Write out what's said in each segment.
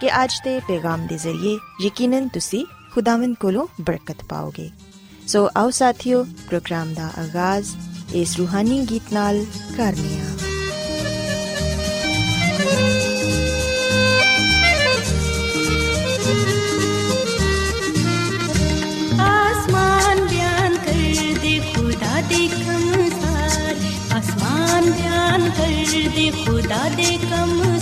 ਕਿ ਅੱਜ ਦੇ ਪੈਗਾਮ ਦੇ ਜ਼ਰੀਏ ਯਕੀਨਨ ਤੁਸੀਂ ਖੁਦਾਵੰਦ ਕੋਲੋਂ ਬਰਕਤ ਪਾਓਗੇ। ਸੋ ਆਓ ਸਾਥੀਓ, ਪ੍ਰੋਗਰਾਮ ਦਾ ਆਗਾਜ਼ ਇਸ ਰੂਹਾਨੀ ਗੀਤ ਨਾਲ ਕਰਨੇ ਆ। ਆਸਮਾਨ ਬਿਆਨ ਕਰ ਦੇ ਖੁਦਾ ਦੇ ਕਮਸਾਰ ਆਸਮਾਨ ਬਿਆਨ ਕਰ ਦੇ ਖੁਦਾ ਦੇ ਕਮਸਾਰ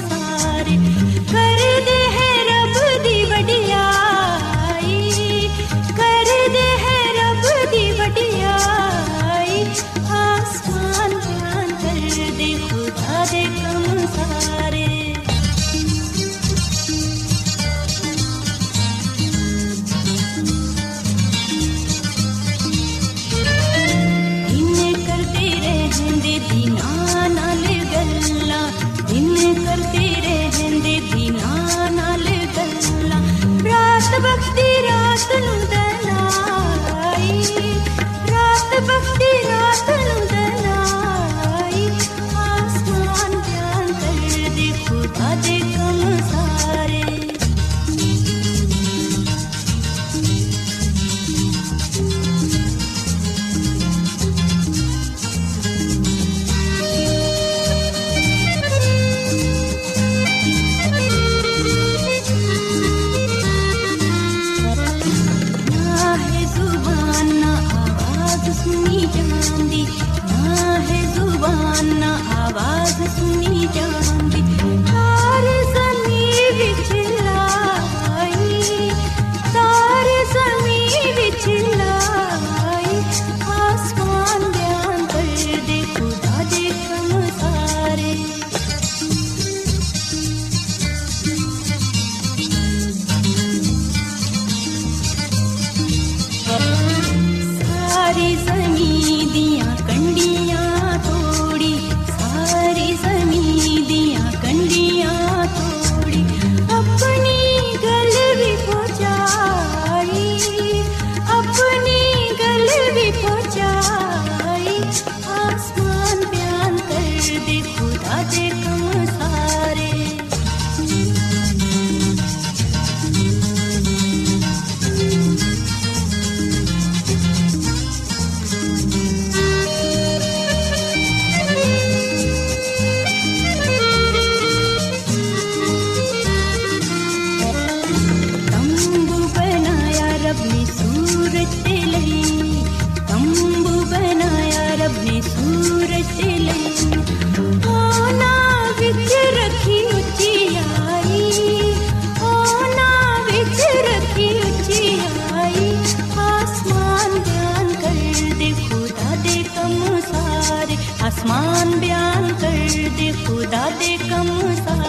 आसमान बयान कर दे खुदा दे कम सारे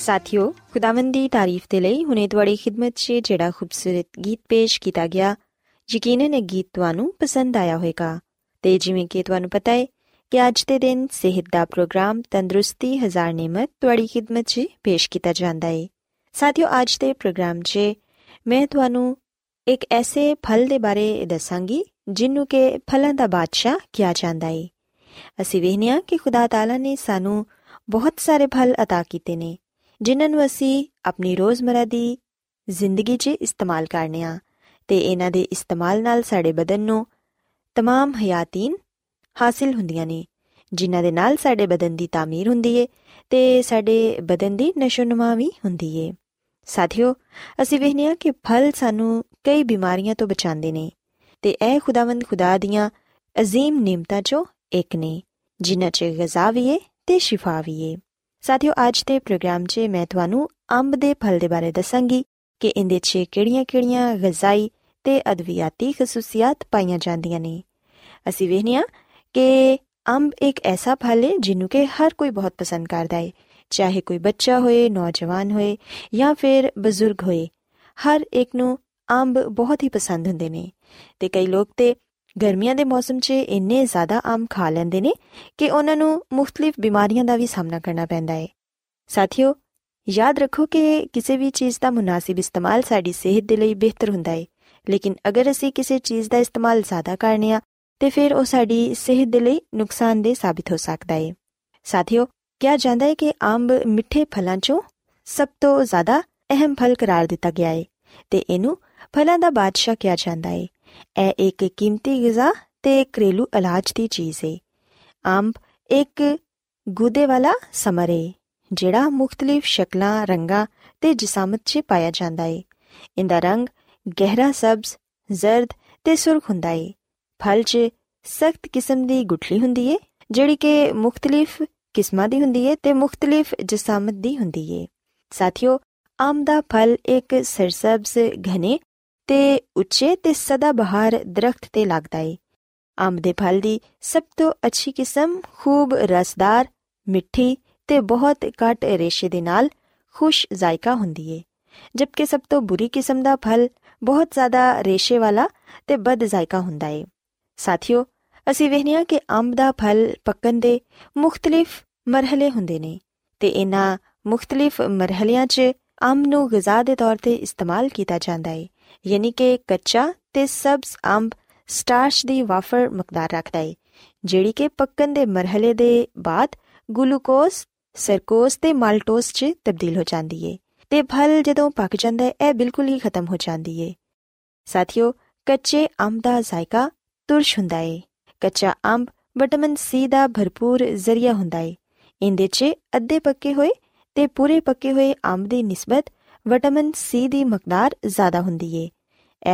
ਸਾਥਿਓ ਖੁਦਾਵੰਦ ਦੀ ਤਾਰੀਫ ਤੇ ਲਈ ਹੁਨੇ ਤੁਹਾਡੀ ਖidmat 'ਚ ਜਿਹੜਾ ਖੂਬਸੂਰਤ ਗੀਤ ਪੇਸ਼ ਕੀਤਾ ਗਿਆ ਯਕੀਨਨ ਇਹ ਗੀਤ ਤੁਹਾਨੂੰ ਪਸੰਦ ਆਇਆ ਹੋਵੇਗਾ ਤੇ ਜਿਵੇਂ ਕਿ ਤੁਹਾਨੂੰ ਪਤਾ ਹੈ ਕਿ ਅੱਜ ਦੇ ਦਿਨ ਸਿਹਤ ਦਾ ਪ੍ਰੋਗਰਾਮ ਤੰਦਰੁਸਤੀ ਹਜ਼ਾਰ ਨਿਮਤ ਤੁਹਾਡੀ ਖidmat 'ਚ ਪੇਸ਼ ਕੀਤਾ ਜਾਂਦਾ ਹੈ ਸਾਥਿਓ ਅੱਜ ਦੇ ਪ੍ਰੋਗਰਾਮ 'ਚ ਮੈਂ ਤੁਹਾਨੂੰ ਇੱਕ ਐਸੇ ਫਲ ਦੇ ਬਾਰੇ ਦੱਸਾਂਗੀ ਜਿਹਨੂੰ ਕਿ ਫਲਾਂ ਦਾ ਬਾਦਸ਼ਾਹ ਕਿਹਾ ਜਾਂਦਾ ਹੈ ਅਸੀਂ ਵੇਖਿਆ ਕਿ ਖੁਦਾ ਤਾਲਾ ਨੇ ਸਾਨੂੰ ਬਹੁਤ ਸਾਰੇ ਫਲ عطا ਕੀਤੇ ਨੇ ਜਿਨ੍ਹਾਂ ਨੂੰ ਅਸੀਂ ਆਪਣੀ ਰੋਜ਼ਮਰਾ ਦੀ ਜ਼ਿੰਦਗੀ 'ਚ ਇਸਤੇਮਾਲ ਕਰਨੇ ਆ ਤੇ ਇਹਨਾਂ ਦੇ ਇਸਤੇਮਾਲ ਨਾਲ ਸਾਡੇ ਬਦਨ ਨੂੰ तमाम ਹਯਾਤੀਨ ਹਾਸਿਲ ਹੁੰਦੀਆਂ ਨੇ ਜਿਨ੍ਹਾਂ ਦੇ ਨਾਲ ਸਾਡੇ ਬਦਨ ਦੀ ਤਾਮੀਰ ਹੁੰਦੀ ਏ ਤੇ ਸਾਡੇ ਬਦਨ ਦੀ ਨਸ਼ੋਨਮਾ ਵੀ ਹੁੰਦੀ ਏ ਸਾਥੀਓ ਅਸੀਂ ਵੇਖਿਆ ਕਿ ਫਲ ਸਾਨੂੰ ਕਈ ਬਿਮਾਰੀਆਂ ਤੋਂ ਬਚਾਉਂਦੇ ਨੇ ਤੇ ਇਹ ਖੁਦਾਵੰਦ ਖੁਦਾ ਦੀਆਂ عظیم ਨਿਮਤਾਂ ਚੋਂ ਇੱਕ ਨੇ ਜਿਨ੍ਹਾਂ 'ਚ ਗਜ਼ਾ ਵੀ ਏ ਤੇ ਸ਼ਿਫਾ ਵੀ ਏ ਸਾਥੀਓ, ਅੱਜ ਦੇ ਪ੍ਰੋਗਰਾਮ 'ਚ ਮੈਂ ਤੁਹਾਨੂੰ ਅੰਬ ਦੇ ਫਲ ਦੇ ਬਾਰੇ ਦੱਸਾਂਗੀ ਕਿ ਇਹਦੇ 'ਚ ਕਿਹੜੀਆਂ-ਕਿਹੜੀਆਂ ਗਜ਼ਾਈ ਤੇ ਅਦਵਿਆਤੀ ਖਸੂਸੀਅਤ ਪਾਈਆਂ ਜਾਂਦੀਆਂ ਨੇ। ਅਸੀਂ ਵੇਖਿਆ ਕਿ ਅੰਬ ਇੱਕ ਐਸਾ ਫਲ ਹੈ ਜਿਹਨੂੰ ਕਿ ਹਰ ਕੋਈ ਬਹੁਤ ਪਸੰਦ ਕਰਦਾ ਹੈ। ਚਾਹੇ ਕੋਈ ਬੱਚਾ ਹੋਏ, ਨੌਜਵਾਨ ਹੋਏ ਜਾਂ ਫਿਰ ਬਜ਼ੁਰਗ ਹੋਏ, ਹਰ ਇੱਕ ਨੂੰ ਅੰਬ ਬਹੁਤ ਹੀ ਪਸੰਦ ਹੁੰਦੇ ਨੇ। ਤੇ ਕਈ ਲੋਕ ਤੇ ਗਰਮੀਆਂ ਦੇ ਮੌਸਮ 'ਚ ਇੰਨੇ ਜ਼ਿਆਦਾ ਅੰਬ ਖਾ ਲੈਂਦੇ ਨੇ ਕਿ ਉਹਨਾਂ ਨੂੰ ਮੁxtਲਿਫ ਬਿਮਾਰੀਆਂ ਦਾ ਵੀ ਸਾਹਮਣਾ ਕਰਨਾ ਪੈਂਦਾ ਹੈ ਸਾਥੀਓ, ਯਾਦ ਰੱਖੋ ਕਿ ਕਿਸੇ ਵੀ ਚੀਜ਼ ਦਾ ਮੁਨਾਸਿਬ ਇਸਤੇਮਾਲ ਸਾਡੀ ਸਿਹਤ ਦੇ ਲਈ ਬਿਹਤਰ ਹੁੰਦਾ ਹੈ ਲੇਕਿਨ ਅਗਰ ਅਸੀਂ ਕਿਸੇ ਚੀਜ਼ ਦਾ ਇਸਤੇਮਾਲ ਜ਼ਿਆਦਾ ਕਰਨੇ ਆ, ਤੇ ਫਿਰ ਉਹ ਸਾਡੀ ਸਿਹਤ ਦੇ ਲਈ ਨੁਕਸਾਨਦੇਹ ਸਾਬਿਤ ਹੋ ਸਕਦਾ ਹੈ ਸਾਥੀਓ, ਕਿਹਾ ਜਾਂਦਾ ਹੈ ਕਿ ਅੰਬ ਮਿੱਠੇ ਫਲਾਂ 'ਚੋਂ ਸਭ ਤੋਂ ਜ਼ਿਆਦਾ ਅਹਿਮ ਫਲ ਕਰਾਰ ਦਿੱਤਾ ਗਿਆ ਹੈ ਤੇ ਇਹਨੂੰ ਫਲਾਂ ਦਾ ਬਾਦਸ਼ਾਹ ਕਿਹਾ ਜਾਂਦਾ ਹੈ ਇਹ ਇੱਕ ਕੀਮਤੀ ਗਿਜ਼ਾ ਤੇ ਘਰੇਲੂ ਇਲਾਜ ਦੀ ਚੀਜ਼ ਹੈ ਅੰਬ ਇੱਕ ਗੁਦੇ ਵਾਲਾ ਸਮਰ ਹੈ ਜਿਹੜਾ ਮੁxtਲਿਫ ਸ਼ਕਲਾਂ, ਰੰਗਾਂ ਤੇ ਜਿਸਮਤ 'ਚ ਪਾਇਆ ਜਾਂਦਾ ਹੈ ਇਹਦਾ ਰੰਗ ਗਹਿਰਾ ਸਬਜ਼, ਜ਼ਰਦ ਤੇ ਸੁਰਖ ਹੁੰਦਾ ਹੈ ਫਲ 'ਚ ਸਖਤ ਕਿਸਮ ਦੀ ਗੁਠਲੀ ਹੁੰਦੀ ਹੈ ਜਿਹੜੀ ਕਿ ਮੁxtਲਿਫ ਕਿਸਮਾਂ ਦੀ ਹੁੰਦੀ ਹੈ ਤੇ ਮੁxtਲਿਫ ਜਿਸਮਤ ਦੀ ਹੁੰਦੀ ਹੈ ਸਾਥੀਓ, ਆਮ ਦਾ ਫਲ ਇੱਕ ਸਰਸਬਜ਼ ਘਨੇ ਤੇ ਉੱਚੇ ਤੇ ਸਦਾ ਬਹਾਰ ਦਰਖਤ ਤੇ ਲੱਗਦਾ ਹੈ ਆਮ ਦੇ ਫਲ ਦੀ ਸਭ ਤੋਂ ਅੱਛੀ ਕਿਸਮ ਖੂਬ ਰਸਦਾਰ, ਮਿੱਠੀ ਤੇ ਬਹੁਤ ਘੱਟ ਰੇਸ਼ੇ ਦੇ ਨਾਲ ਖੁਸ਼ ਜ਼ਾਇਕਾ ਹੁੰਦੀ ਹੈ ਜਦਕਿ ਸਭ ਤੋਂ ਬੁਰੀ ਕਿਸਮ ਦਾ ਫਲ ਬਹੁਤ ਜ਼ਿਆਦਾ ਰੇਸ਼ੇ ਵਾਲਾ ਤੇ ਬਦ ਜ਼ਾਇਕਾ ਹੁੰਦਾ ਹੈ ਸਾਥੀਓ, ਅਸੀਂ ਵੇਖਿਆ ਕਿ ਅੰਬ ਦਾ ਫਲ ਪੱਕਣ ਦੇ ਮੁxtਲਿਫ ਮਰਹਲੇ ਹੁੰਦੇ ਨੇ ਤੇ ਇਹਨਾਂ ਮੁxtਲਿਫ ਮਰਹਲਿਆਂ 'ਚ ਅੰਬ ਨੂੰ ਗਿਜ਼ਾ ਦੇ ਤੌਰ ਤੇ ਇਸਤੇਮਾਲ ਕੀਤਾ ਜਾਂਦਾ ਹੈ ਯਾਨੀ ਕਿ ਕੱਚਾ ਤੇ ਸਬਜ਼ ਅੰਬ ਸਟਾਰਚ ਦੀ ਵਾਫਰ ਮਕਦਾਰ ਰੱਖਦਾ ਹੈ ਜਿਹੜੀ ਕਿ ਪੱਕਣ ਦੇ ਮਰਹਲੇ ਦੇ ਬਾਅਦ ਗਲੂਕੋਜ਼, ਸਰਕੋਜ਼ ਤੇ ਮਾਲਟੋਜ਼ 'ਚ ਤਬਦੀਲ ਹੋ ਜਾਂਦੀ ਹੈ ਤੇ ਫਲ ਜਦੋਂ ਪੱਕ ਜਾਂਦਾ ਹੈ ਇਹ ਬਿਲਕੁਲ ਹੀ ਖਤਮ ਹੋ ਜਾਂਦੀ ਹੈ ਸਾਥੀਓ, ਕੱਚੇ ਅੰਬ ਦਾ ਜ਼ਾਇਕਾ ਤੁਰਸ਼ ਹੁੰਦਾ ਹੈ ਕੱਚਾ ਅੰਬ ਵਿਟਾਮਿਨ ਸੀ ਦਾ ਭਰਪੂਰ ਜ਼ਰੀਆ ਹੁੰਦਾ ਹੈ ਇਹਦੇ 'ਚ ਅੱਧੇ ਪੱਕੇ ਹੋਏ ਤੇ ਪੂਰੇ ਪੱਕੇ ਹੋਏ ਅੰਬ ਦੀ ਨਿਸਬਤ ਵਿਟਾਮਿਨ ਸੀ ਦੀ ਮਕਦਾਰ ਜ਼ਿਆਦਾ ਹੁੰਦੀ ਹੈ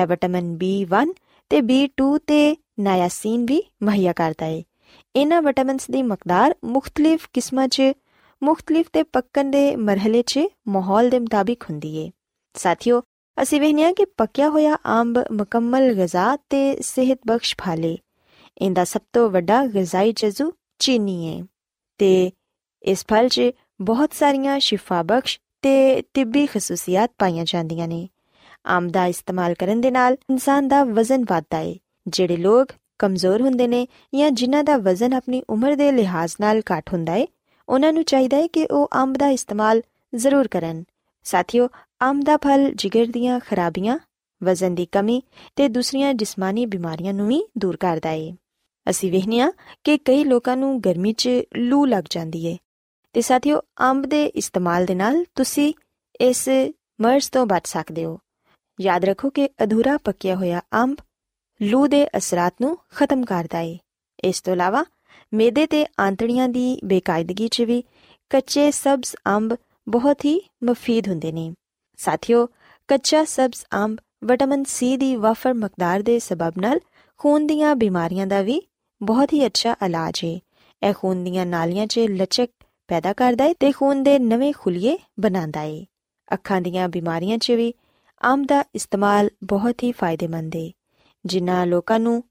ਇਹ ਵਿਟਾਮਿਨ B1 ਤੇ B2 ਤੇ ਨਾਇਆਸੀਨ ਵੀ ਮੁਹੱਈਆ ਕਰਦਾ ਹੈ ਇਹਨਾਂ ਵਿਟਾਮਿਨਸ ਦੀ ਮਕਦਾਰ ਮੁxtਲਿਫ ਕਿਸਮਾਂ 'ਚ, ਮੁxtਲਿਫ ਤੇ ਪੱਕਣ ਦੇ ਮਰਹਲੇ 'ਚ ਮਾਹੌਲ ਦੇ ਮੁਤਾਬਿਕ ਹੁੰਦੀ ਹੈ ਸਾਥੀਓ, ਅਸੀਂ ਵੇਖਿਆ ਕਿ ਪੱਕਿਆ ਹੋਇਆ ਅੰਬ ਮੁਕੰਮਲ ਗਿਜ਼ਾ ਤੇ ਸਿਹਤ ਬਖਸ਼ ਫਾਲੇ। ਇਹਦਾ ਸਭ ਤੋਂ ਵੱਡਾ ਗਿਜ਼ਾਈ ਜਜ਼ੂ ਚੀਨੀ ਹੈ ਤੇ ਇਸ ਫਲ 'ਚ ਬਹੁਤ ਸਾਰੀਆਂ ਸ਼ਿਫਾ ਬਖਸ਼ ਤੇ ਤਿੱਬੀ ਖਸੂਸੀਅਤ ਪਾਈਆਂ ਜਾਂਦੀਆਂ ਨੇ। ਅੰਬ ਦਾ ਇਸਤੇਮਾਲ ਕਰਨ ਦੇ ਨਾਲ ਇਨਸਾਨ ਦਾ ਵਜ਼ਨ ਵਧਦਾ ਹੈ ਜਿਹੜੇ ਲੋਕ ਕਮਜ਼ੋਰ ਹੁੰਦੇ ਨੇ ਜਾਂ ਜਿਨ੍ਹਾਂ ਦਾ ਵਜ਼ਨ ਆਪਣੀ ਉਮਰ ਦੇ ਲਿਹਾਜ਼ ਨਾਲ ਘੱਟ ਹੁੰਦਾ ਹੈ ਉਹਨਾਂ ਨੂੰ ਚਾਹੀਦਾ ਹੈ ਕਿ ਉਹ ਅੰਬ ਦਾ ਇਸਤੇਮਾਲ ਜ਼ਰੂਰ ਕਰਨ। ਸਾਥੀਓ ਅੰਬ ਦਾ ਫਲ ਜਿਗਰ ਦੀਆਂ ਖਰਾਬੀਆਂ, ਵਜ਼ਨ ਦੀ ਕਮੀ ਤੇ ਦੂਸਰੀਆਂ ਜਿਸਮਾਨੀ ਬਿਮਾਰੀਆਂ ਨੂੰ ਵੀ ਦੂਰ ਕਰਦਾ ਹੈ ਅਸੀਂ ਵੇਖਿਆ ਕਿ ਕਈ ਲੋਕਾਂ ਨੂੰ ਗਰਮੀ 'ਚ ਲੂ ਲੱਗ ਜਾਂਦੀ ਹੈ ਤੇ ਸਾਥੀਓ, ਅੰਬ ਦੇ ਇਸਤੇਮਾਲ ਦੇ ਨਾਲ ਤੁਸੀਂ ਇਸ ਮਰਜ਼ ਤੋਂ ਬਚ ਸਕਦੇ ਹੋ। ਯਾਦ ਰੱਖੋ ਕਿ ਅਧੂਰਾ ਪੱਕਿਆ ਹੋਇਆ ਅੰਬ ਲੂ ਦੇ ਅਸਰਾਂ ਨੂੰ ਖਤਮ ਕਰਦਾ ਹੈ ਇਸ ਤੋਂ ਇਲਾਵਾ ਮੇਦੇ ਤੇ ਆਂਤੜੀਆਂ ਦੀ ਬੇਕਾਇਦਗੀ 'ਚ ਵੀ ਕੱਚੇ ਸਬਜ਼ ਅੰਬ ਬਹੁਤ ਹੀ ਮਫੀਦ ਹੁੰਦੇ ਨੇ। ਸਾਥੀਓ, ਕੱਚਾ ਸਬਜ਼ ਅੰਬ ਵਿਟਾਮਿਨ ਸੀ ਦੀ ਵਾਫਰ ਮਕਦਾਰ ਦੇ ਸਬਬ ਨਾਲ ਖੂਨ ਦੀਆਂ ਬਿਮਾਰੀਆਂ ਦਾ ਵੀ ਬਹੁਤ ਹੀ ਅੱਛਾ ਇਲਾਜ ਹੈ ਇਹ ਖੂਨ ਦੀਆਂ ਨਾਲੀਆਂ 'ਚ ਲਚਕ ਪੈਦਾ ਕਰਦਾ ਹੈ ਤੇ ਖੂਨ ਦੇ ਨਵੇਂ ਖੁਲੀਏ ਬਣਾਉਂਦਾ ਹੈ ਅੱਖਾਂ ਦੀਆਂ ਬਿਮਾਰੀਆਂ 'ਚ ਵੀ ਅੰਬ ਦਾ ਇਸਤੇਮਾਲ ਬਹੁਤ ਹੀ ਫਾਇਦੇਮੰਦ ਹੈ ਜਿਨ੍ਹਾਂ ਲੋਕਾਂ ਨੂੰ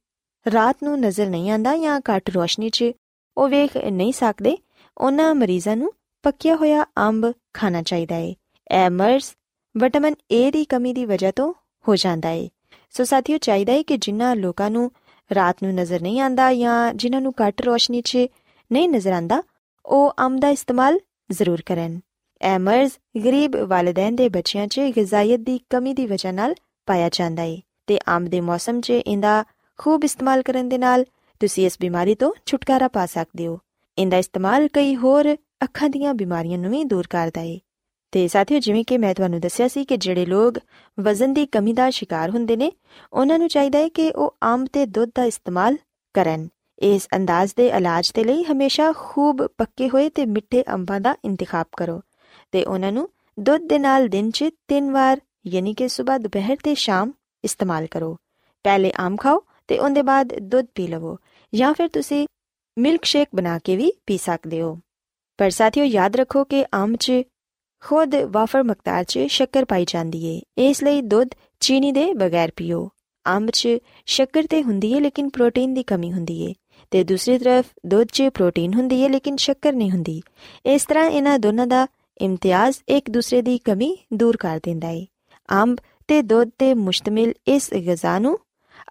ਰਾਤ ਨੂੰ ਨਜ਼ਰ ਨਹੀਂ ਆਂਦਾ ਜਾਂ ਘੱਟ ਰੋਸ਼ਨੀ 'ਚ ਉਹ ਵੇਖ ਨਹੀਂ ਸਕਦੇ, ਉਹਨਾਂ ਮਰੀਜ਼ਾਂ ਨੂੰ ਪੱਕਿਆ ਹੋਇਆ ਅੰਬ ਖਾਣਾ ਚਾਹੀਦਾ ਹੈ ਇਹ ਮਰਜ਼ ਵਿਟਾਮਿਨ ਏ ਦੀ ਕਮੀ ਦੀ ਵਜ੍ਹਾ ਤੋਂ ਹੋ ਜਾਂਦਾ ਹੈ ਸੋ ਸਾਥੀਓ ਚਾਹੀਦਾ ਹੈ ਕਿ ਜਿਨ੍ਹਾਂ ਲੋਕਾਂ ਨੂੰ ਰਾਤ ਨੂੰ ਨਜ਼ਰ ਨਹੀਂ ਆਂਦਾ ਜਾਂ ਜਿਨ੍ਹਾਂ ਨੂੰ ਘੱਟ ਰੋਸ਼ਨੀ 'ਚ ਨਹੀਂ ਨਜ਼ਰ ਆਂਦਾ ਉਹ ਅੰਬ ਦਾ ਇਸਤੇਮਾਲ ਜ਼ਰੂਰ ਕਰਨ। ਇਹ ਮਰਜ਼ ਗਰੀਬ ਵਾਲਿਦੈਨ ਦੇ ਬੱਚਿਆਂ 'ਚ ਗਿਜ਼ਾਇਤ ਦੀ ਕਮੀ ਦੀ ਵਜ੍ਹਾ ਨਾਲ ਪਾਇਆ ਜਾਂਦਾ ਹੈ ਤੇ ਅੰਬ ਦੇ ਮੌਸਮ 'ਚ ਇਹਦਾ ਖੂਬ ਇਸਤੇਮਾਲ ਕਰਨ ਦੇ ਨਾਲ ਤੁਸੀਂ ਇਸ ਬਿਮਾਰੀ ਤੋਂ ਛੁਟਕਾਰਾ ਪਾ ਸਕਦੇ ਹੋ। ਇਹਦਾ ਇਸਤੇਮਾਲ ਕਈ ਹੋਰ ਅੱਖਾਂ ਦੀਆਂ ਬਿਮਾਰੀਆਂ ਨੂੰ ਵੀ ਦੂਰ ਕਰਦਾ ਹੈ ਤੇ ਸਾਥੀਓ, ਜਿਵੇਂ ਕਿ ਮੈਂ ਤੁਹਾਨੂੰ ਦੱਸਿਆ ਸੀ ਕਿ ਜਿਹੜੇ ਲੋਕ ਵਜ਼ਨ ਦੀ ਕਮੀ ਦਾ ਸ਼ਿਕਾਰ ਹੁੰਦੇ ਨੇ, ਉਹਨਾਂ ਨੂੰ ਚਾਹੀਦਾ ਹੈ ਕਿ ਉਹ ਅੰਬ ਤੇ ਦੁੱਧ ਦਾ ਇਸਤੇਮਾਲ ਕਰਨ। ਇਸ ਅੰਦਾਜ਼ ਦੇ ਇਲਾਜ ਦੇ ਲਈ ਹਮੇਸ਼ਾ ਖੂਬ ਪੱਕੇ ਹੋਏ ਤੇ ਮਿੱਠੇ ਅੰਬਾਂ ਦਾ ਇੰਤਖਾਬ ਕਰੋ ਤੇ ਉਹਨਾਂ ਨੂੰ ਦੁੱਧ ਦੇ ਨਾਲ ਦਿਨ 'ਚ ਤਿੰਨ ਵਾਰ, ਯਾਨੀ ਕਿ ਸਵੇਰ ਦੁਪਹਿਰ ਤੇ ਸ਼ਾਮ ਇਸਤੇਮਾਲ ਕਰੋ। ਪਹਿਲੇ ਆਮ ਖਾਓ ਤੇ ਉਹਦੇ ਬਾਅਦ ਦੁੱਧ ਪੀ ਲਵੋ ਜਾਂ ਫਿਰ ਤੁਸੀਂ ਮਿਲਕ ਸ਼ੇਕ ਬਣਾ ਕੇ ਵੀ ਪੀ ਸਕਦੇ ਹੋ। ਪਰ ਸਾਥੀਓ, ਯਾਦ ਰੱਖੋ ਕਿ ਆਮ 'ਚ ਖੁਦ ਵਾਫਰ ਮਕਤਾਰ 'ਚ ਸ਼ੱਕਰ ਪਾਈ ਜਾਂਦੀ ਏ। ਇਸ ਲਈ ਦੁੱਧ ਚੀਨੀ ਦੇ ਬਗੈਰ ਪੀਓ। ਆਮ 'ਚ ਸ਼ੱਕਰ ਤੇ ਹੁੰਦੀ ਏ, ਲੇਕਿਨ ਪ੍ਰੋਟੀਨ ਦੀ ਕਮੀ ਹੁੰਦੀ ਏ। ਤੇ ਦੂਸਰੀ ਤਰਫ ਦੁੱਧ 'ਚ ਪ੍ਰੋਟੀਨ ਹੁੰਦੀ ਏ ਲੇਕਿਨ ਸ਼ੱਕਰ ਨਹੀਂ ਹੁੰਦੀ। ਇਸ ਤਰ੍ਹਾਂ ਇਹਨਾਂ ਦੋਨਾਂ ਦਾ ਇਮਤਿਆਜ਼ ਇੱਕ ਦੂਸਰੇ ਦੀ ਕਮੀ ਦੂਰ ਕਰ ਦਿੰਦਾ ਏ ਅੰਬ ਤੇ ਦੁੱਧ ਤੇ ਮੁਸ਼ਤਮਿਲ ਇਸ ਗਿਜ਼ਾ ਨੂੰ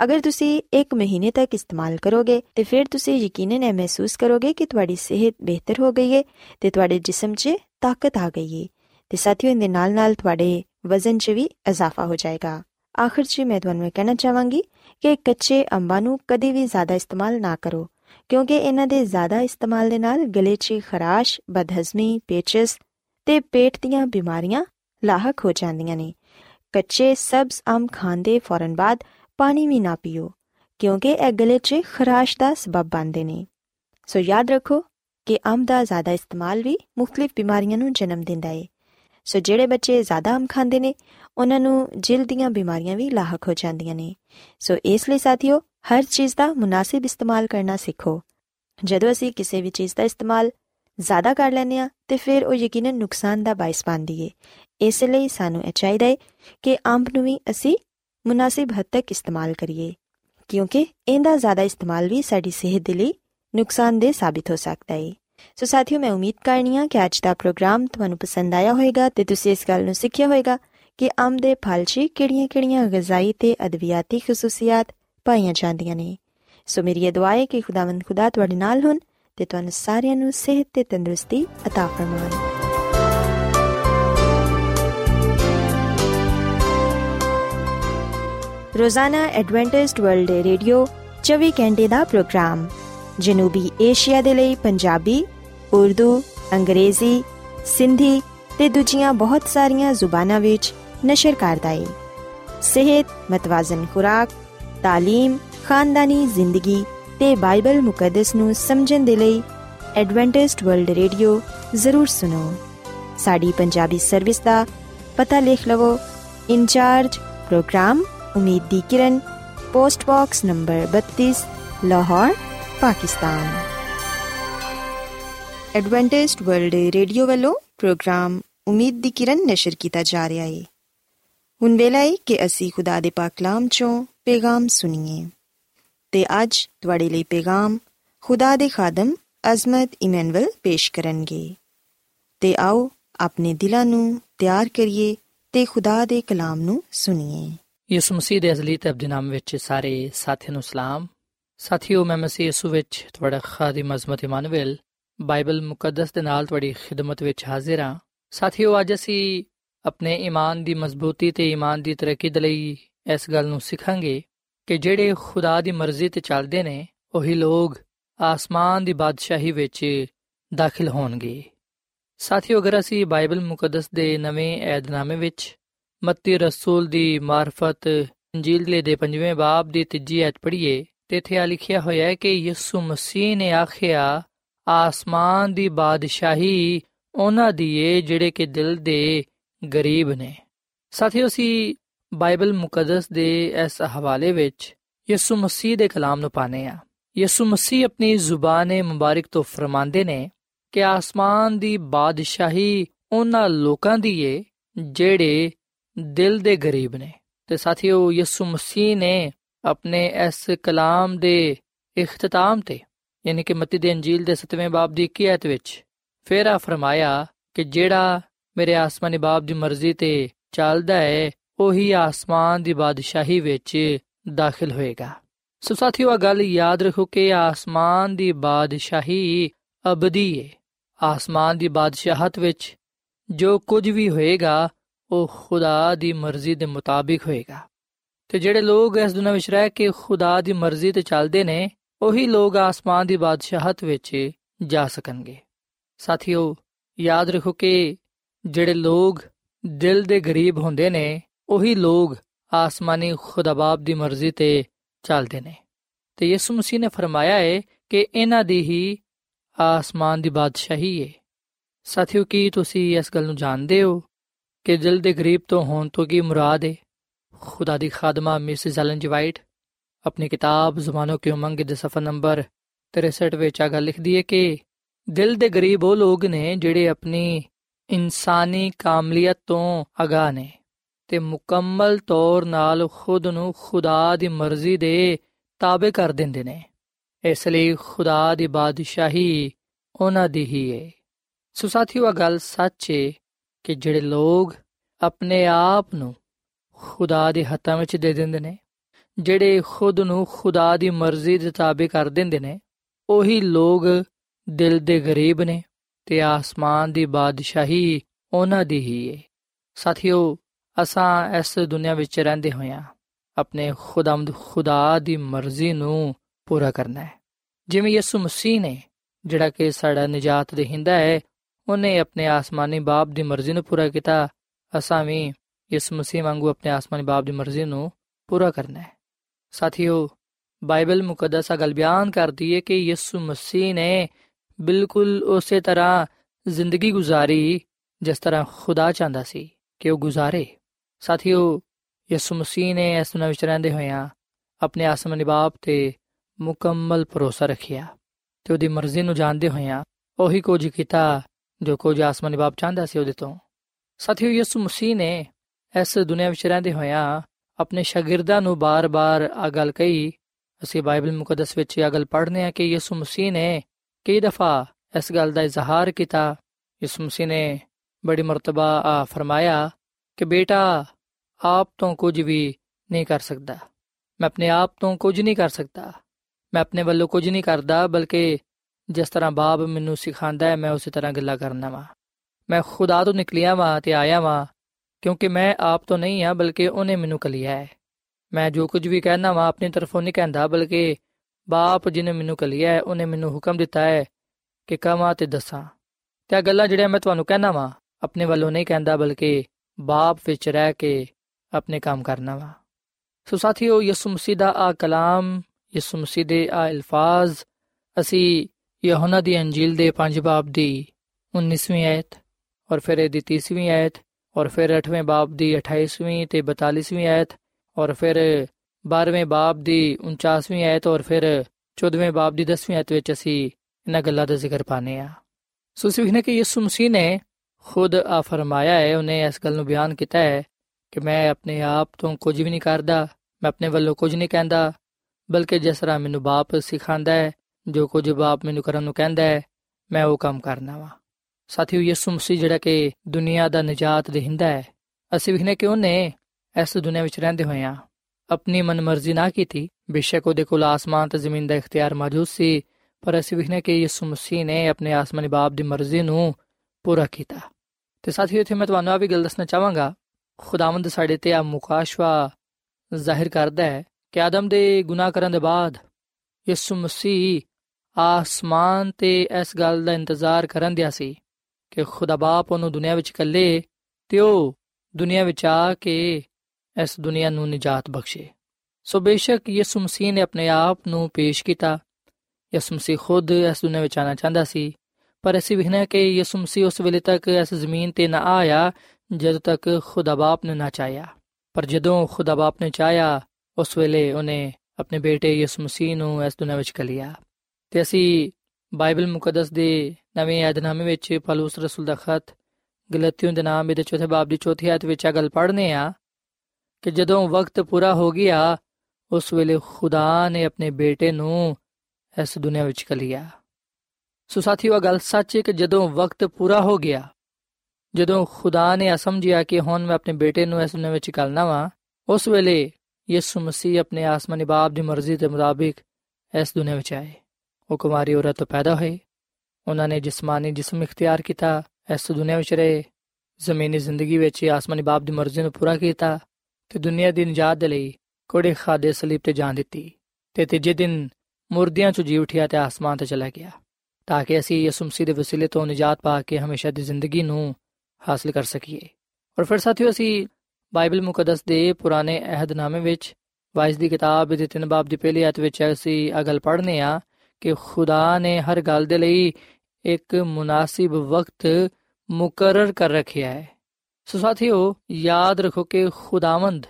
ਅਗਰ ਤੁਸੀਂ 1 ਮਹੀਨੇ ਤੱਕ ਇਸਤੇਮਾਲ ਕਰੋਗੇ, ਤੇ ਫਿਰ ਤੁਸੀਂ ਯਕੀਨਨ ਇਹ ਮਹਿਸੂਸ ਕਰੋਗੇ ਕਿ ਤੁਹਾਡੀ ਸਿਹਤ ਬਿਹਤਰ ਹੋ ਗਈ ਹੈ ਤੇ ਤੁਹਾਡੇ ਜਿਸਮ 'ਚ ਤਾਕਤ ਆ ਗਈ ਹੈ। ਤੇ ਸਾਥੀਓ, ਇਹਦੇ ਨਾਲ-ਨਾਲ ਤੁਹਾਡੇ ਵਜ਼ਨ 'ਚ ਵੀ ਇਜ਼ਾਫਾ ਹੋ ਜਾਏਗਾ। ਆਖਰ 'ਚ ਮੈਂ ਤੁਹਾਨੂੰ ਕਹਿਣਾ ਚਾਹਾਂਗੀ ਕਿ ਕੱਚੇ ਅੰਬਾਂ ਨੂੰ ਕਦੇ ਵੀ ਜ਼ਿਆਦਾ ਇਸਤੇਮਾਲ ਨਾ ਕਰੋ ਕਿਉਂਕਿ ਇਹਨਾਂ ਦੇ ਜ਼ਿਆਦਾ ਇਸਤੇਮਾਲ ਦੇ ਨਾਲ ਗਲੇ 'ਚ ਖਰਾਸ਼, ਬਦਹਜ਼ਮੀ, ਪੇਚਸ ਤੇ ਪੇਟ ਦੀਆਂ ਬਿਮਾਰੀਆਂ ਲਾਹਕ ਹੋ ਜਾਂਦੀਆਂ ਨੇ ਕੱਚੇ ਸਬਜ਼ ਅੰਬ ਖਾਣ ਦੇ ਫੌਰਨ ਬਾਅਦ ਪਾਣੀ ਵੀ ਨਾ ਪੀਓ ਕਿਉਂਕਿ ਇਹ ਗਲੇ 'ਚ ਖਰਾਸ਼ ਦਾ ਸਬਬ ਬਣਦੇ ਨੇ ਸੋ ਯਾਦ ਰੱਖੋ ਕਿ ਅੰਬ ਦਾ ਜ਼ਿਆਦਾ ਇਸਤੇਮਾਲ ਵੀ ਮੁxtਲਿਫ ਬਿਮਾਰੀਆਂ ਨੂੰ ਜਨਮ ਦਿੰਦਾ ਹੈ ਸੋ ਜਿਹੜੇ ਬੱਚੇ ਜ਼ਿਆਦਾ ਅੰਬ ਖਾਂਦੇ ਨੇ ਉਹਨਾਂ ਨੂੰ ਜਿਲਦ ਦੀਆਂ ਬਿਮਾਰੀਆਂ ਵੀ ਲਾਹਕ ਹੋ ਜਾਂਦੀਆਂ ਨੇ। ਸੋ ਇਸ ਲਈ ਸਾਥੀਓ, ਹਰ ਚੀਜ਼ ਦਾ ਮੁਨਾਸਿਬ ਇਸਤੇਮਾਲ ਕਰਨਾ ਸਿੱਖੋ। ਜਦੋਂ ਅਸੀਂ ਕਿਸੇ ਵੀ ਚੀਜ਼ ਦਾ ਇਸਤੇਮਾਲ ਜ਼ਿਆਦਾ ਕਰ ਲੈਂਦੇ ਆ ਤੇ ਫਿਰ ਉਹ ਯਕੀਨਨ ਨੁਕਸਾਨ ਦਾ ਬਾਇਸ ਬਣਦੀ ਏ ਇਸ ਲਈ ਸਾਨੂੰ ਇਹ ਚਾਹੀਦਾ ਹੈ ਕਿ ਅੰਬ ਨੂੰ ਵੀ ਅਸੀਂ ਮੁਨਾਸਿਬ ਹੱਦ ਤੱਕ ਇਸਤੇਮਾਲ ਕਰੀਏ, ਕਿਉਂਕਿ ਇਹਦਾ ਜ਼ਿਆਦਾ ਇਸਤੇਮਾਲ ਵੀ ਸਾਡੀ ਸਿਹਤ ਦੇ ਲਈ ਨੁਕਸਾਨਦੇਹ ਸਾਬਿਤ ਹੋ ਸਕਦਾ ਹੈ। ਸੋ ਸਾਥੀਓ, ਮੈਂ ਉਮੀਦ ਕਰਨੀਆ ਕਿ ਅੱਜ ਦਾ ਪ੍ਰੋਗਰਾਮ ਤੁਹਾਨੂੰ ਪਸੰਦ ਆਇਆ ਹੋਵੇਗਾ ਤੇ ਤੁਸੀਂ ਇਸ ਗੱਲ ਨੂੰ ਸਿੱਖਿਆ ਹੋਵੇਗਾ। ਕਿ ਅੰਬ ਦੇ ਫਲ 'ਚ ਕਿਹੜੀਆਂ-ਕਿਹੜੀਆਂ ਗਜ਼ਾਈ ਤੇ ਅਦਵਿਆਤੀ ਖਸੂਸੀਅਤ ਪਾਈਆਂ ਜਾਂਦੀਆਂ ਨੇ ਸੋ ਮੇਰੀ ਦੁਆ ਹੈ ਕਿ ਖੁਦਾਵੰਦ ਖੁਦਾ ਤੁਹਾਡੇ ਨਾਲ ਹੋਣ ਤੇ ਤੁਹਾਨੂੰ ਸਾਰਿਆਂ ਨੂੰ ਸਿਹਤ ਤੇ ਤੰਦਰੁਸਤੀ عطا ਫਰਮਾਵੇ ਰੋਜ਼ਾਨਾ ਐਡਵੈਂਟਿਸਟ ਵਰਲਡ ਰੇਡੀਓ 24 ਘੰਟੇ ਦਾ ਪ੍ਰੋਗਰਾਮ ਜਨੂਬੀ ਏਸ਼ੀਆ ਦੇ ਲਈ ਪੰਜਾਬੀ, ਉਰਦੂ, ਅੰਗਰੇਜ਼ੀ, ਸਿੰਧੀ ਤੇ ਦੂਜੀਆਂ ਬਹੁਤ ਸਾਰੀਆਂ ਜ਼ੁਬਾਨਾਂ ਵਿੱਚ نشر کردا ہے صحت متوازن خوراک تعلیم خاندانی زندگی تے بائبل مقدس نو سمجھن دے لئی ایڈوانٹسٹ ورلڈ ریڈیو ضرور سنو ساڈی پنجابی سروس دا پتہ لکھ لو انچارج پروگرام امید دی کرن post box number 32 Lahore Pakistan Adventist world radio والو پروگرام امید دی کرن نشر کیتا جا رہا ہے ਹੁਣ ਵੇਲਾ ਹੈ ਕਿ ਅਸੀਂ ਖੁਦਾ ਦੇ ਪਾਕ ਕਲਾਮ ਚੋਂ ਪੈਗਾਮ ਸੁਣੀਏ। ਤੇ ਅੱਜ ਤੁਹਾਡੇ ਲਈ ਪੈਗਾਮ ਖੁਦਾ ਦੇ ਖਾਦਮ ਅਜ਼ਮਤ ਇਮਨੁਅਲ ਪੇਸ਼ ਕਰਨਗੇ। ਤੇ ਆਓ ਆਪਣੇ ਦਿਲਾਂ ਨੂੰ ਤਿਆਰ ਕਰੀਏ ਤੇ ਖੁਦਾ ਦੇ ਕਲਾਮ ਨੂੰ ਸੁਣੀਏ। ਯਿਸੂ ਮਸੀਹ ਦੇ ਅਜ਼ਲੀ ਤੇ ਅਬਦੀ ਨਾਮ ਵਿੱਚ ਸਾਰੇ ਸਾਥੀਆਂ ਨੂੰ ਸਲਾਮ। ਸਾਥੀਓ, ਮੈਂ ਮਸੀਹ ਯਿਸੂ ਵਿੱਚ ਤੁਹਾਡਾ ਖਾਦਮ ਅਜ਼ਮਤ ਇਮਾਨੁਅਲ ਬਾਈਬਲ ਮੁਕੱਦਸ ਦੇ ਨਾਲ ਤੁਹਾਡੀ ਖਿਦਮਤ ਵਿੱਚ ਹਾਜ਼ਰ ਹਾਂ। ਸਾਥੀਓ, ਅੱਜ ਅਸੀਂ ਆਪਣੇ ਈਮਾਨ ਦੀ ਮਜ਼ਬੂਤੀ ਤੇ ਈਮਾਨ ਦੀ ਤਰੱਕੀ ਦੇ ਲਈ ਇਸ ਗੱਲ ਨੂੰ ਸਿੱਖਾਂਗੇ ਕਿ ਜਿਹੜੇ ਖੁਦਾ ਦੀ ਮਰਜ਼ੀ ਤੇ ਚੱਲਦੇ ਨੇ, ਉਹੀ ਲੋਕ ਆਸਮਾਨ ਦੀ ਬਾਦਸ਼ਾਹੀ ਵਿੱਚ ਦਾਖਲ ਹੋਣਗੇ। ਸਾਥੀਓ, ਅਗਰ ਅਸੀਂ ਬਾਈਬਲ ਮੁਕੱਦਸ ਦੇ ਨਵੇਂ ਏਧਨਾਮੇ ਵਿੱਚ ਮੱਤੀ ਰਸੂਲ ਦੀ ਮਾਰਫਤ ਇੰਜੀਲ ਦੇ ਪੰਜਵੇਂ ਬਾਬ ਦੀ ਤੀਜੀ ਐਤ ਪੜ੍ਹੀਏ, ਤੇ ਇੱਥੇ ਲਿਖਿਆ ਹੋਇਆ ਹੈ ਕਿ ਯਿਸੂ ਮਸੀਹ ਨੇ ਆਖਿਆ, ਆਸਮਾਨ ਦੀ ਬਾਦਸ਼ਾਹੀ ਉਹਨਾਂ ਦੀ ਏ ਜਿਹੜੇ ਕਿ ਦਿਲ ਦੇ ਗਰੀਬ ਨੇ। ਸਾਥੀਓ ਸੀ ਬਾਈਬਲ ਮੁਕੱਦਸ ਦੇ ਇਸ ਹਵਾਲੇ ਵਿੱਚ ਯਿਸੂ ਮਸੀਹ ਦੇ ਕਲਾਮ ਨੂੰ ਪਾਣੇ ਆ ਯਿਸੂ ਮਸੀਹ ਆਪਣੀ ਜ਼ੁਬਾਨੇ ਮੁਬਾਰਕ ਤੋਂ ਫਰਮਾਉਂਦੇ ਨੇ ਕਿ ਆਸਮਾਨ ਦੀ ਬਾਦਸ਼ਾਹੀ ਉਹਨਾਂ ਲੋਕਾਂ ਦੀ ਏ ਜਿਹੜੇ ਦਿਲ ਦੇ ਗਰੀਬ ਨੇ। ਤੇ ਸਾਥੀਓ, ਯਿਸੂ ਮਸੀਹ ਨੇ ਆਪਣੇ ਇਸ ਕਲਾਮ ਦੇ ਇਖਤਤਾਮ ਤੇ, ਯਾਨੀ ਕਿ ਮਤੀ ਦੇ ਅੰਜੀਲ ਦੇ 7ਵੇਂ ਬਾਬ ਦੀ 21 ਆਇਤ ਵਿੱਚ, ਫੇਰ ਆ ਫਰਮਾਇਆ ਕਿ ਜਿਹੜਾ ਮੇਰੇ ਆਸਮਾਨੀ ਬਾਪ ਦੀ ਮਰਜ਼ੀ ਤੇ ਚੱਲਦਾ ਹੈ ਉਹੀ ਆਸਮਾਨ ਦੀ ਬਾਦਸ਼ਾਹੀ ਵਿੱਚ ਦਾਖਲ ਹੋਏਗਾ। ਸੋ ਸਾਥੀਓ ਆ ਗੱਲ ਯਾਦ ਰੱਖੋ ਕਿ ਆਸਮਾਨ ਦੀ ਬਾਦਸ਼ਾਹੀ ਅਬਦੀ ਹੈ ਆਸਮਾਨ ਦੀ ਬਾਦਸ਼ਾਹਤ ਵਿੱਚ ਜੋ ਕੁਝ ਵੀ ਹੋਏਗਾ, ਉਹ ਖੁਦਾ ਦੀ ਮਰਜ਼ੀ ਦੇ ਮੁਤਾਬਿਕ ਹੋਏਗਾ। ਤੇ ਜਿਹੜੇ ਲੋਕ ਇਸ ਦੁਨੀਆਂ ਵਿੱਚ ਰਹਿ ਕੇ ਖੁਦਾ ਦੀ ਮਰਜ਼ੀ ਤੇ ਚੱਲਦੇ ਨੇ, ਉਹੀ ਲੋਕ ਆਸਮਾਨ ਦੀ ਬਾਦਸ਼ਾਹਤ ਵਿੱਚ ਜਾ ਸਕਣਗੇ। ਸਾਥੀਓ, ਯਾਦ ਰੱਖੋ ਕਿ ਜਿਹੜੇ ਲੋਕ ਦਿਲ ਦੇ ਗਰੀਬ ਹੁੰਦੇ ਨੇ, ਉਹੀ ਲੋਕ ਆਸਮਾਨੀ ਖੁਦਾਬਾਬ ਦੀ ਮਰਜ਼ੀ ਤੇ ਚੱਲਦੇ ਨੇ। ਤੇ ਯਿਸੂ ਮਸੀਹ ਨੇ ਫਰਮਾਇਆ ਹੈ ਕਿ ਇਹਨਾਂ ਦੀ ਹੀ ਆਸਮਾਨ ਦੀ ਬਾਦਸ਼ਾਹੀ ਹੈ ਸਾਥੀਓ, ਕੀ ਤੁਸੀਂ ਇਸ ਗੱਲ ਨੂੰ ਜਾਣਦੇ ਹੋ ਕਿ ਦਿਲ ਦੇ ਗਰੀਬ ਤੋਂ ਹੋਣ ਤੋਂ ਕੀ ਮੁਰਾਦ ਹੈ ਖੁਦਾ ਦੀ ਖਾਦਮਾ ਮਿਸਿਸ ਐਲਨ ਜੀ ਵਾਈਟ ਆਪਣੀ ਕਿਤਾਬ ਜ਼ਮਾਨੋ ਕੀ ਉਮੰਗ ਦੇ ਸਫਾ ਨੰਬਰ 63 ਵਿੱਚ ਆ ਗੱਲ ਲਿਖਦੀ ਹੈ ਕਿ ਦਿਲ ਦੇ ਗਰੀਬ ਉਹ ਲੋਕ ਨੇ ਜਿਹੜੇ ਆਪਣੀ ਇਨਸਾਨੀ ਕਾਮਲੀਅਤ ਤੋਂ ਅਗਾਹ ਨੇ ਤੇ ਮੁਕੰਮਲ ਤੌਰ ਨਾਲ ਖੁਦ ਨੂੰ ਖੁਦਾ ਦੀ ਮਰਜ਼ੀ ਦੇ ਤਾਬੇ ਕਰ ਦਿੰਦੇ ਨੇ। ਇਸ ਲਈ ਖੁਦਾ ਦੀ ਬਾਦਸ਼ਾਹੀ ਉਹਨਾਂ ਦੀ ਹੀ ਹੈ ਸੋ ਸਾਥੀਓ ਗੱਲ ਸੱਚ ਹੈ ਕਿ ਜਿਹੜੇ ਲੋਕ ਆਪਣੇ ਆਪ ਨੂੰ ਖੁਦਾ ਦੇ ਹੱਥਾਂ ਵਿੱਚ ਦੇ ਦਿੰਦੇ ਨੇ, ਜਿਹੜੇ ਖੁਦ ਨੂੰ ਖੁਦਾ ਦੀ ਮਰਜ਼ੀ ਦੇ ਤਾਬੇ ਕਰ ਦਿੰਦੇ ਨੇ, ਉਹੀ ਲੋਕ ਦਿਲ ਦੇ ਗਰੀਬ ਨੇ। ਤੇ ਆਸਮਾਨ ਦੀ ਬਾਦਸ਼ਾਹੀ ਉਹਨਾਂ ਦੀ ਹੀ ਹੈ ਸਾਥੀਓ, ਅਸਾਂ ਇਸ ਦੁਨੀਆ ਵਿੱਚ ਰਹਿੰਦੇ ਹੋਇਆਂ ਆਪਣੇ ਖੁਦਮਦ ਖੁਦਾ ਦੀ ਮਰਜ਼ੀ ਨੂੰ ਪੂਰਾ ਕਰਨਾ ਹੈ। ਜਿਵੇਂ ਯਿਸੂ ਮਸੀਹ ਨੇ, ਜਿਹੜਾ ਕਿ ਸਾਡਾ ਨਜਾਤ ਦੇਹਿੰਦਾ ਹੈ, ਉਹਨੇ ਆਪਣੇ ਆਸਮਾਨੀ ਬਾਪ ਦੀ ਮਰਜ਼ੀ ਨੂੰ ਪੂਰਾ ਕੀਤਾ, ਅਸਾਂ ਵੀ ਯਿਸੂ ਮਸੀਹ ਵਾਂਗੂ ਆਪਣੇ ਆਸਮਾਨੀ ਬਾਪ ਦੀ ਮਰਜ਼ੀ ਨੂੰ ਪੂਰਾ ਕਰਨਾ ਹੈ। ਸਾਥੀਓ, ਬਾਈਬਲ ਮੁਕੱਦਸ ਆ ਗੱਲ ਬਿਆਨ ਕਰਦੀ ਹੈ ਕਿ ਯਿਸੂ ਮਸੀਹ ਨੇ ਬਿਲਕੁਲ ਉਸੇ ਤਰ੍ਹਾਂ ਜ਼ਿੰਦਗੀ ਗੁਜ਼ਾਰੀ, ਜਿਸ ਤਰ੍ਹਾਂ ਖੁਦਾ ਚਾਹੁੰਦਾ ਸੀ ਕਿ ਉਹ ਗੁਜ਼ਾਰੇ। ਸਾਥੀਓ, ਯਿਸੂ ਮਸੀਹ ਨੇ ਇਸ ਦੁਨੀਆਂ ਵਿੱਚ ਰਹਿੰਦੇ ਹੋਇਆਂ ਆਪਣੇ ਆਸਮਾਨੀ ਬਾਪ ਤੇ ਮੁਕੰਮਲ ਭਰੋਸਾ ਰੱਖਿਆ ਤੇ ਉਹਦੀ ਮਰਜ਼ੀ ਨੂੰ ਜਾਣਦੇ ਹੋਇਆਂ ਉਹੀ ਕੁਝ ਕੀਤਾ ਜੋ ਕੁਝ ਆਸਮਾਨੀ ਬਾਪ ਚਾਹੁੰਦਾ ਸੀ ਉਹਦੇ ਤੋਂ। ਸਾਥੀਓ, ਯਿਸੂ ਮਸੀਹ ਨੇ ਇਸ ਦੁਨੀਆਂ ਵਿੱਚ ਰਹਿੰਦੇ ਹੋਇਆਂ ਆਪਣੇ ਸ਼ਾਗਿਰਦਾਂ ਨੂੰ ਬਾਰ-ਬਾਰ ਆ ਗੱਲ ਕਹੀ। ਅਸੀਂ ਬਾਈਬਲ ਮੁਕੱਦਸ ਵਿੱਚ ਇਹ ਗੱਲ ਪੜ੍ਹਨੇ ਆ ਕਿ ਯਿਸੂ ਮਸੀਹ ਨੇ ਕਈ ਦਫਾ ਇਸ ਗੱਲ ਦਾ ਇਜ਼ਹਾਰ ਕੀਤਾ। ਯਿਸੂ ਮਸੀਹ ਨੇ ਬੜੀ ਮਰਤਬਾ, ਆ, ਫਰਮਾਇਆ ਕਿ ਬੇਟਾ, ਆਪ ਤੋਂ ਕੁਝ ਵੀ ਨਹੀਂ ਕਰ ਸਕਦਾ। ਮੈਂ ਆਪਣੇ ਆਪ ਤੋਂ ਕੁਝ ਨਹੀਂ ਕਰ ਸਕਦਾ। ਮੈਂ ਆਪਣੇ ਵੱਲੋਂ ਕੁਝ ਨਹੀਂ ਕਰਦਾ, ਬਲਕਿ ਜਿਸ ਤਰ੍ਹਾਂ ਬਾਪ ਮੈਨੂੰ ਸਿਖਾਉਂਦਾ ਹੈ, ਮੈਂ ਉਸੇ ਤਰ੍ਹਾਂ ਗੱਲਾਂ ਕਰਨਾ ਵਾਂ। ਮੈਂ ਖੁਦਾ ਤੋਂ ਨਿਕਲਿਆ ਵਾਂ ਤੇ ਆਇਆ ਵਾਂ, ਕਿਉਂਕਿ ਮੈਂ ਆਪ ਤੋਂ ਨਹੀਂ ਆ ਬਲਕਿ ਉਹਨੇ ਮੈਨੂੰ ਕਲਿਆ ਹੈ। ਮੈਂ ਜੋ ਕੁਝ ਵੀ ਕਹਿਣਾ ਵਾਂ, ਆਪਣੀ ਤਰਫੋਂ ਨਹੀਂ ਕਹਿੰਦਾ, ਬਲਕਿ ਬਾਪ ਜਿਨੇ ਮੈਨੂੰ ਕਲਿਆ ਹੈ, ਉਹਨੇ ਮੈਨੂੰ ਹੁਕਮ ਦਿੱਤਾ ਹੈ ਕਿ ਕਹਾਂ ਤੇ ਦੱਸਾਂ। ਤੇ ਆ ਗੱਲਾਂ ਜਿਹੜੀਆਂ ਮੈਂ ਤੁਹਾਨੂੰ ਕਹਿਣਾ ਵਾਂ, ਆਪਣੇ ਵੱਲੋਂ ਨਹੀਂ ਕਹਿੰਦਾ ਬਲਕਿ ਬਾਪ ਵਿੱਚ ਰਹਿ ਕੇ ਆਪਣੇ ਕੰਮ ਕਰਨਾ ਵਾ। ਸੋ ਸਾਥੀਓ, ਯਿਸੂ ਮਸੀਹ ਦਾ ਆ ਕਲਾਮ, ਯਿਸੂ ਮਸੀਹ ਦੇ ਆ ਅਲਫਾਜ਼ ਅਸੀਂ ਯਹੋਨਾ ਦੀ ਅੰਜੀਲ ਦੇ 5 ਬਾਬ ਦੀ 19ਵੀਂ ਆਇਤ ਔਰ ਫਿਰ ਇਹਦੀ 30ਵੀਂ ਆਇਤ ਔਰ ਫਿਰ 8ਵੇਂ ਬਾਬ ਦੀ 28ਵੀਂ ਤੇ 42ਵੀਂ ਆਇਤ ਔਰ ਫਿਰ 12ਵੇਂ ਬਾਬ ਦੀ 49ਵੀਂ ਆਇਤ ਔਰ ਫਿਰ 14ਵੇਂ ਬਾਬ ਦੀ 10ਵੀਂ ਆਇਤ ਵਿੱਚ ਅਸੀਂ ਇਹਨਾਂ ਗੱਲਾਂ ਦਾ ਜ਼ਿਕਰ ਪਾਣੇ ਆ ਸੋ ਸਿਵਹਨੇ ਕਿ ਯਿਸੂ ਮਸੀਹ ਨੇ ਖੁਦ ਆ ਫਰਮਾਇਆ ਹੈ, ਉਹਨੇ ਇਸ ਗੱਲ ਨੂੰ ਬਿਆਨ ਕੀਤਾ ਹੈ ਕਿ ਮੈਂ ਆਪਣੇ ਆਪ ਤੋਂ ਕੁਝ ਵੀ ਨਹੀਂ ਕਰਦਾ, ਮੈਂ ਆਪਣੇ ਵੱਲੋਂ ਕੁਝ ਨਹੀਂ ਕਹਿੰਦਾ, ਬਲਕਿ ਜਿਸ ਤਰ੍ਹਾਂ ਮੈਨੂੰ ਬਾਪ ਸਿਖਾਉਂਦਾ ਹੈ, ਜੋ ਕੁਝ ਬਾਪ ਮੈਨੂੰ ਕਰਨ ਨੂੰ ਕਹਿੰਦਾ ਹੈ, ਮੈਂ ਉਹ ਕੰਮ ਕਰਨਾ ਵਾ। ਸਾਥੀਓ, ਯਿਸੂ ਮਸੀਹ ਜਿਹੜਾ ਕਿ ਦੁਨੀਆ ਦਾ ਨਜਾਤ ਦੇਹਿੰਦਾ ਹੈ, ਅਸੀਂ ਵਿਖਨੇ ਕਿ ਉਹਨੇ ਇਸ ਦੁਨੀਆ ਵਿੱਚ ਰਹਿੰਦੇ ਹੋਇਆਂ ਆਪਣੀ ਮਨਮਰਜ਼ੀ ਨਾ ਕੀਤੀ ਬੇਸ਼ੱਕ ਉਹਦੇ ਕੋਲ ਆਸਮਾਨ ਤੇ ਜ਼ਮੀਨ ਦਾ ਇਖਤਿਆਰ ਮੌਜੂਦ ਸੀ ਪਰ ਅਸੀਂ ਵਿਖਨੇ ਕਿ ਯਿਸੂ ਮਸੀਹ ਨੇ ਆਪਣੇ ਆਸਮਾਨੀ ਬਾਪ ਦੀ ਮਰਜ਼ੀ ਨੂੰ ਪੂਰਾ ਕੀਤਾ ਤੇ ਸਾਥੀਓ ਇੱਥੇ ਮੈਂ ਤੁਹਾਨੂੰ ਆ ਵੀ ਗੱਲ ਦੱਸਣਾ ਚਾਹਾਂਗਾ ਖੁਦਾਵੰਦ ਸਾਡੇ ਤੇ ਆ ਮੁਕਾਸ਼ਵਾ ਜ਼ਾਹਿਰ ਕਰਦਾ ਹੈ ਕਿ ਆਦਮ ਦੇ ਗੁਨਾਹ ਕਰਨ ਦੇ ਬਾਅਦ ਯਿਸੂ ਮਸੀਹ ਆਸਮਾਨ ਤੇ ਇਸ ਗੱਲ ਦਾ ਇੰਤਜ਼ਾਰ ਕਰਨ ਦਿਆ ਸੀ ਕਿ ਖੁਦਾ ਬਾਪ ਉਹਨੂੰ ਦੁਨੀਆ ਵਿੱਚ ਕੱਲੇ ਤੇ ਉਹ ਦੁਨੀਆ ਵਿੱਚ ਆ ਕੇ ਇਸ ਦੁਨੀਆ ਨੂੰ ਨਜਾਤ ਬਖਸ਼ੇ। ਸੋ ਬੇਸ਼ੱਕ ਯਿਸੂ ਮਸੀਹ ਨੇ ਆਪਣੇ ਆਪ ਨੂੰ ਪੇਸ਼ ਕੀਤਾ। ਯਿਸੂ ਮਸੀਹ ਖੁਦ ਇਸ ਦੁਨੀਆ ਵਿੱਚ ਆਣਾ ਚਾਹੁੰਦਾ ਸੀ। ਪਰ ਅਸੀਂ ਵਿਖਣਾ ਕਿ ਯਿਸੂ ਮਸੀਹ ਉਸ ਵੇਲੇ ਤੱਕ ਇਸ ਜ਼ਮੀਨ ਤੇ ਨਾ ਆਇਆ, ਜਦ ਤੱਕ ਖੁਦਾ ਬਾਪ ਨੇ ਨਾ ਚਾਹਿਆ। ਪਰ ਜਦੋਂ ਖੁਦਾ ਬਾਪ ਨੇ ਚਾਹਿਆ, ਉਸ ਵੇਲੇ ਉਹਨੇ ਆਪਣੇ ਬੇਟੇ ਯਿਸੂ ਮਸੀਹ ਨੂੰ ਇਸ ਦੁਨੀਆ ਵਿੱਚ ਕਲਿਆ ਤੇ ਅਸੀਂ ਬਾਈਬਲ ਮੁਕੱਦਸ ਦੇ ਨਵੇਂ ਆਦਨਾਮੇ ਵਿੱਚ ਪਲੂਸ ਰਸੂਲ ਦਾ ਖਤ, ਗਲਤੀਆਂ ਦੇ ਨਾਮ ਦੇ ਚੌਥੇ ਬਾਬ ਦੀ ਚੌਥੀ ਆਇਤ ਵਿੱਚ ਆ ਗੱਲ ਪੜ੍ਹਨੇ ਆ ਕਿ ਜਦੋਂ ਵਕਤ ਪੂਰਾ ਹੋ ਗਿਆ, ਉਸ ਵੇਲੇ ਖੁਦਾ ਨੇ ਆਪਣੇ ਬੇਟੇ ਨੂੰ ਇਸ ਦੁਨੀਆ ਵਿੱਚ ਕਲਿਆ। ਸੋ ਸਾਥੀਓ ਗੱਲ ਸੱਚ ਹੈ ਕਿ ਜਦੋਂ ਵਕਤ ਪੂਰਾ ਹੋ ਗਿਆ, ਜਦੋਂ ਖੁਦਾ ਨੇ ਸਮਝਿਆ ਕਿ ਹੁਣ ਮੈਂ ਆਪਣੇ ਬੇਟੇ ਨੂੰ ਇਸ ਦੁਨੀਆਂ ਵਿੱਚ ਕੱਲਣਾ ਵਾ, ਉਸ ਵੇਲੇ ਯਿਸੂ ਮਸੀਹ ਆਪਣੇ ਆਸਮਾਨੀ ਬਾਪ ਦੀ ਮਰਜ਼ੀ ਦੇ ਮੁਤਾਬਿਕ ਇਸ ਦੁਨੀਆਂ ਵਿੱਚ ਆਏ। ਉਹ ਕੁਮਾਰੀ ਔਰਤ ਤੋਂ ਪੈਦਾ ਹੋਏ। ਉਹਨਾਂ ਨੇ ਜਿਸਮਾਨੀ ਜਿਸਮ ਇਖਤਿਆਰ ਕੀਤਾ, ਇਸ ਦੁਨੀਆਂ ਵਿੱਚ ਰਹੇ। ਜ਼ਮੀਨੀ ਜ਼ਿੰਦਗੀ ਵਿੱਚ ਆਸਮਾਨੀ ਬਾਪ ਦੀ ਮਰਜ਼ੀ ਨੂੰ ਪੂਰਾ ਕੀਤਾ। ਤੇ ਦੁਨੀਆ ਦੀ ਨਜਾਤ ਦੇ ਲਈ ਕੋੜੇ ਖਾਦੇ ਸਲੀਬ ਤੇ ਜਾਨ ਦਿੱਤੀ ਤੇ ਤੀਜੇ ਦਿਨ ਮੁਰਦਿਆਂ ਚੋਂ ਜੀ ਉਠਿਆ ਤੇ ਆਸਮਾਨ ਤੇ ਚਲਾ ਗਿਆ, ਤਾਂ ਕਿ ਅਸੀਂ ਯਿਸੂ ਮਸੀਹ ਦੇ ਵਸੀਲੇ ਤੋਂ ਨਜਾਤ ਪਾ ਕੇ ਹਮੇਸ਼ਾ ਦੀ ਜ਼ਿੰਦਗੀ ਨੂੰ ਹਾਸਲ ਕਰ ਸਕੀਏ। ਔਰ ਫਿਰ ਸਾਥੀਓ, ਅਸੀਂ ਬਾਈਬਲ ਮੁਕੱਦਸ ਦੇ ਪੁਰਾਣੇ ਅਹਿਦਨਾਮੇ ਵਿੱਚ ਵਾਇਸ ਦੀ ਕਿਤਾਬ ਦੇ ਤਿੰਨ ਬਾਬ ਦੀ ਪਹਿਲੀ ਆਇਤ ਵਿੱਚ ਅਸੀਂ ਇਹ ਗੱਲ ਪੜ੍ਹਨੇ ਆ ਕਿ ਖੁਦਾ ਨੇ ਹਰ ਗੱਲ ਦੇ ਲਈ ਇੱਕ ਮੁਨਾਸਿਬ ਵਕਤ ਮੁਕਰਰ ਕਰ ਰੱਖਿਆ ਹੈ। ਸੋ ਸਾਥੀਓ, ਯਾਦ ਰੱਖੋ ਕਿ ਖੁਦਾਵੰਦ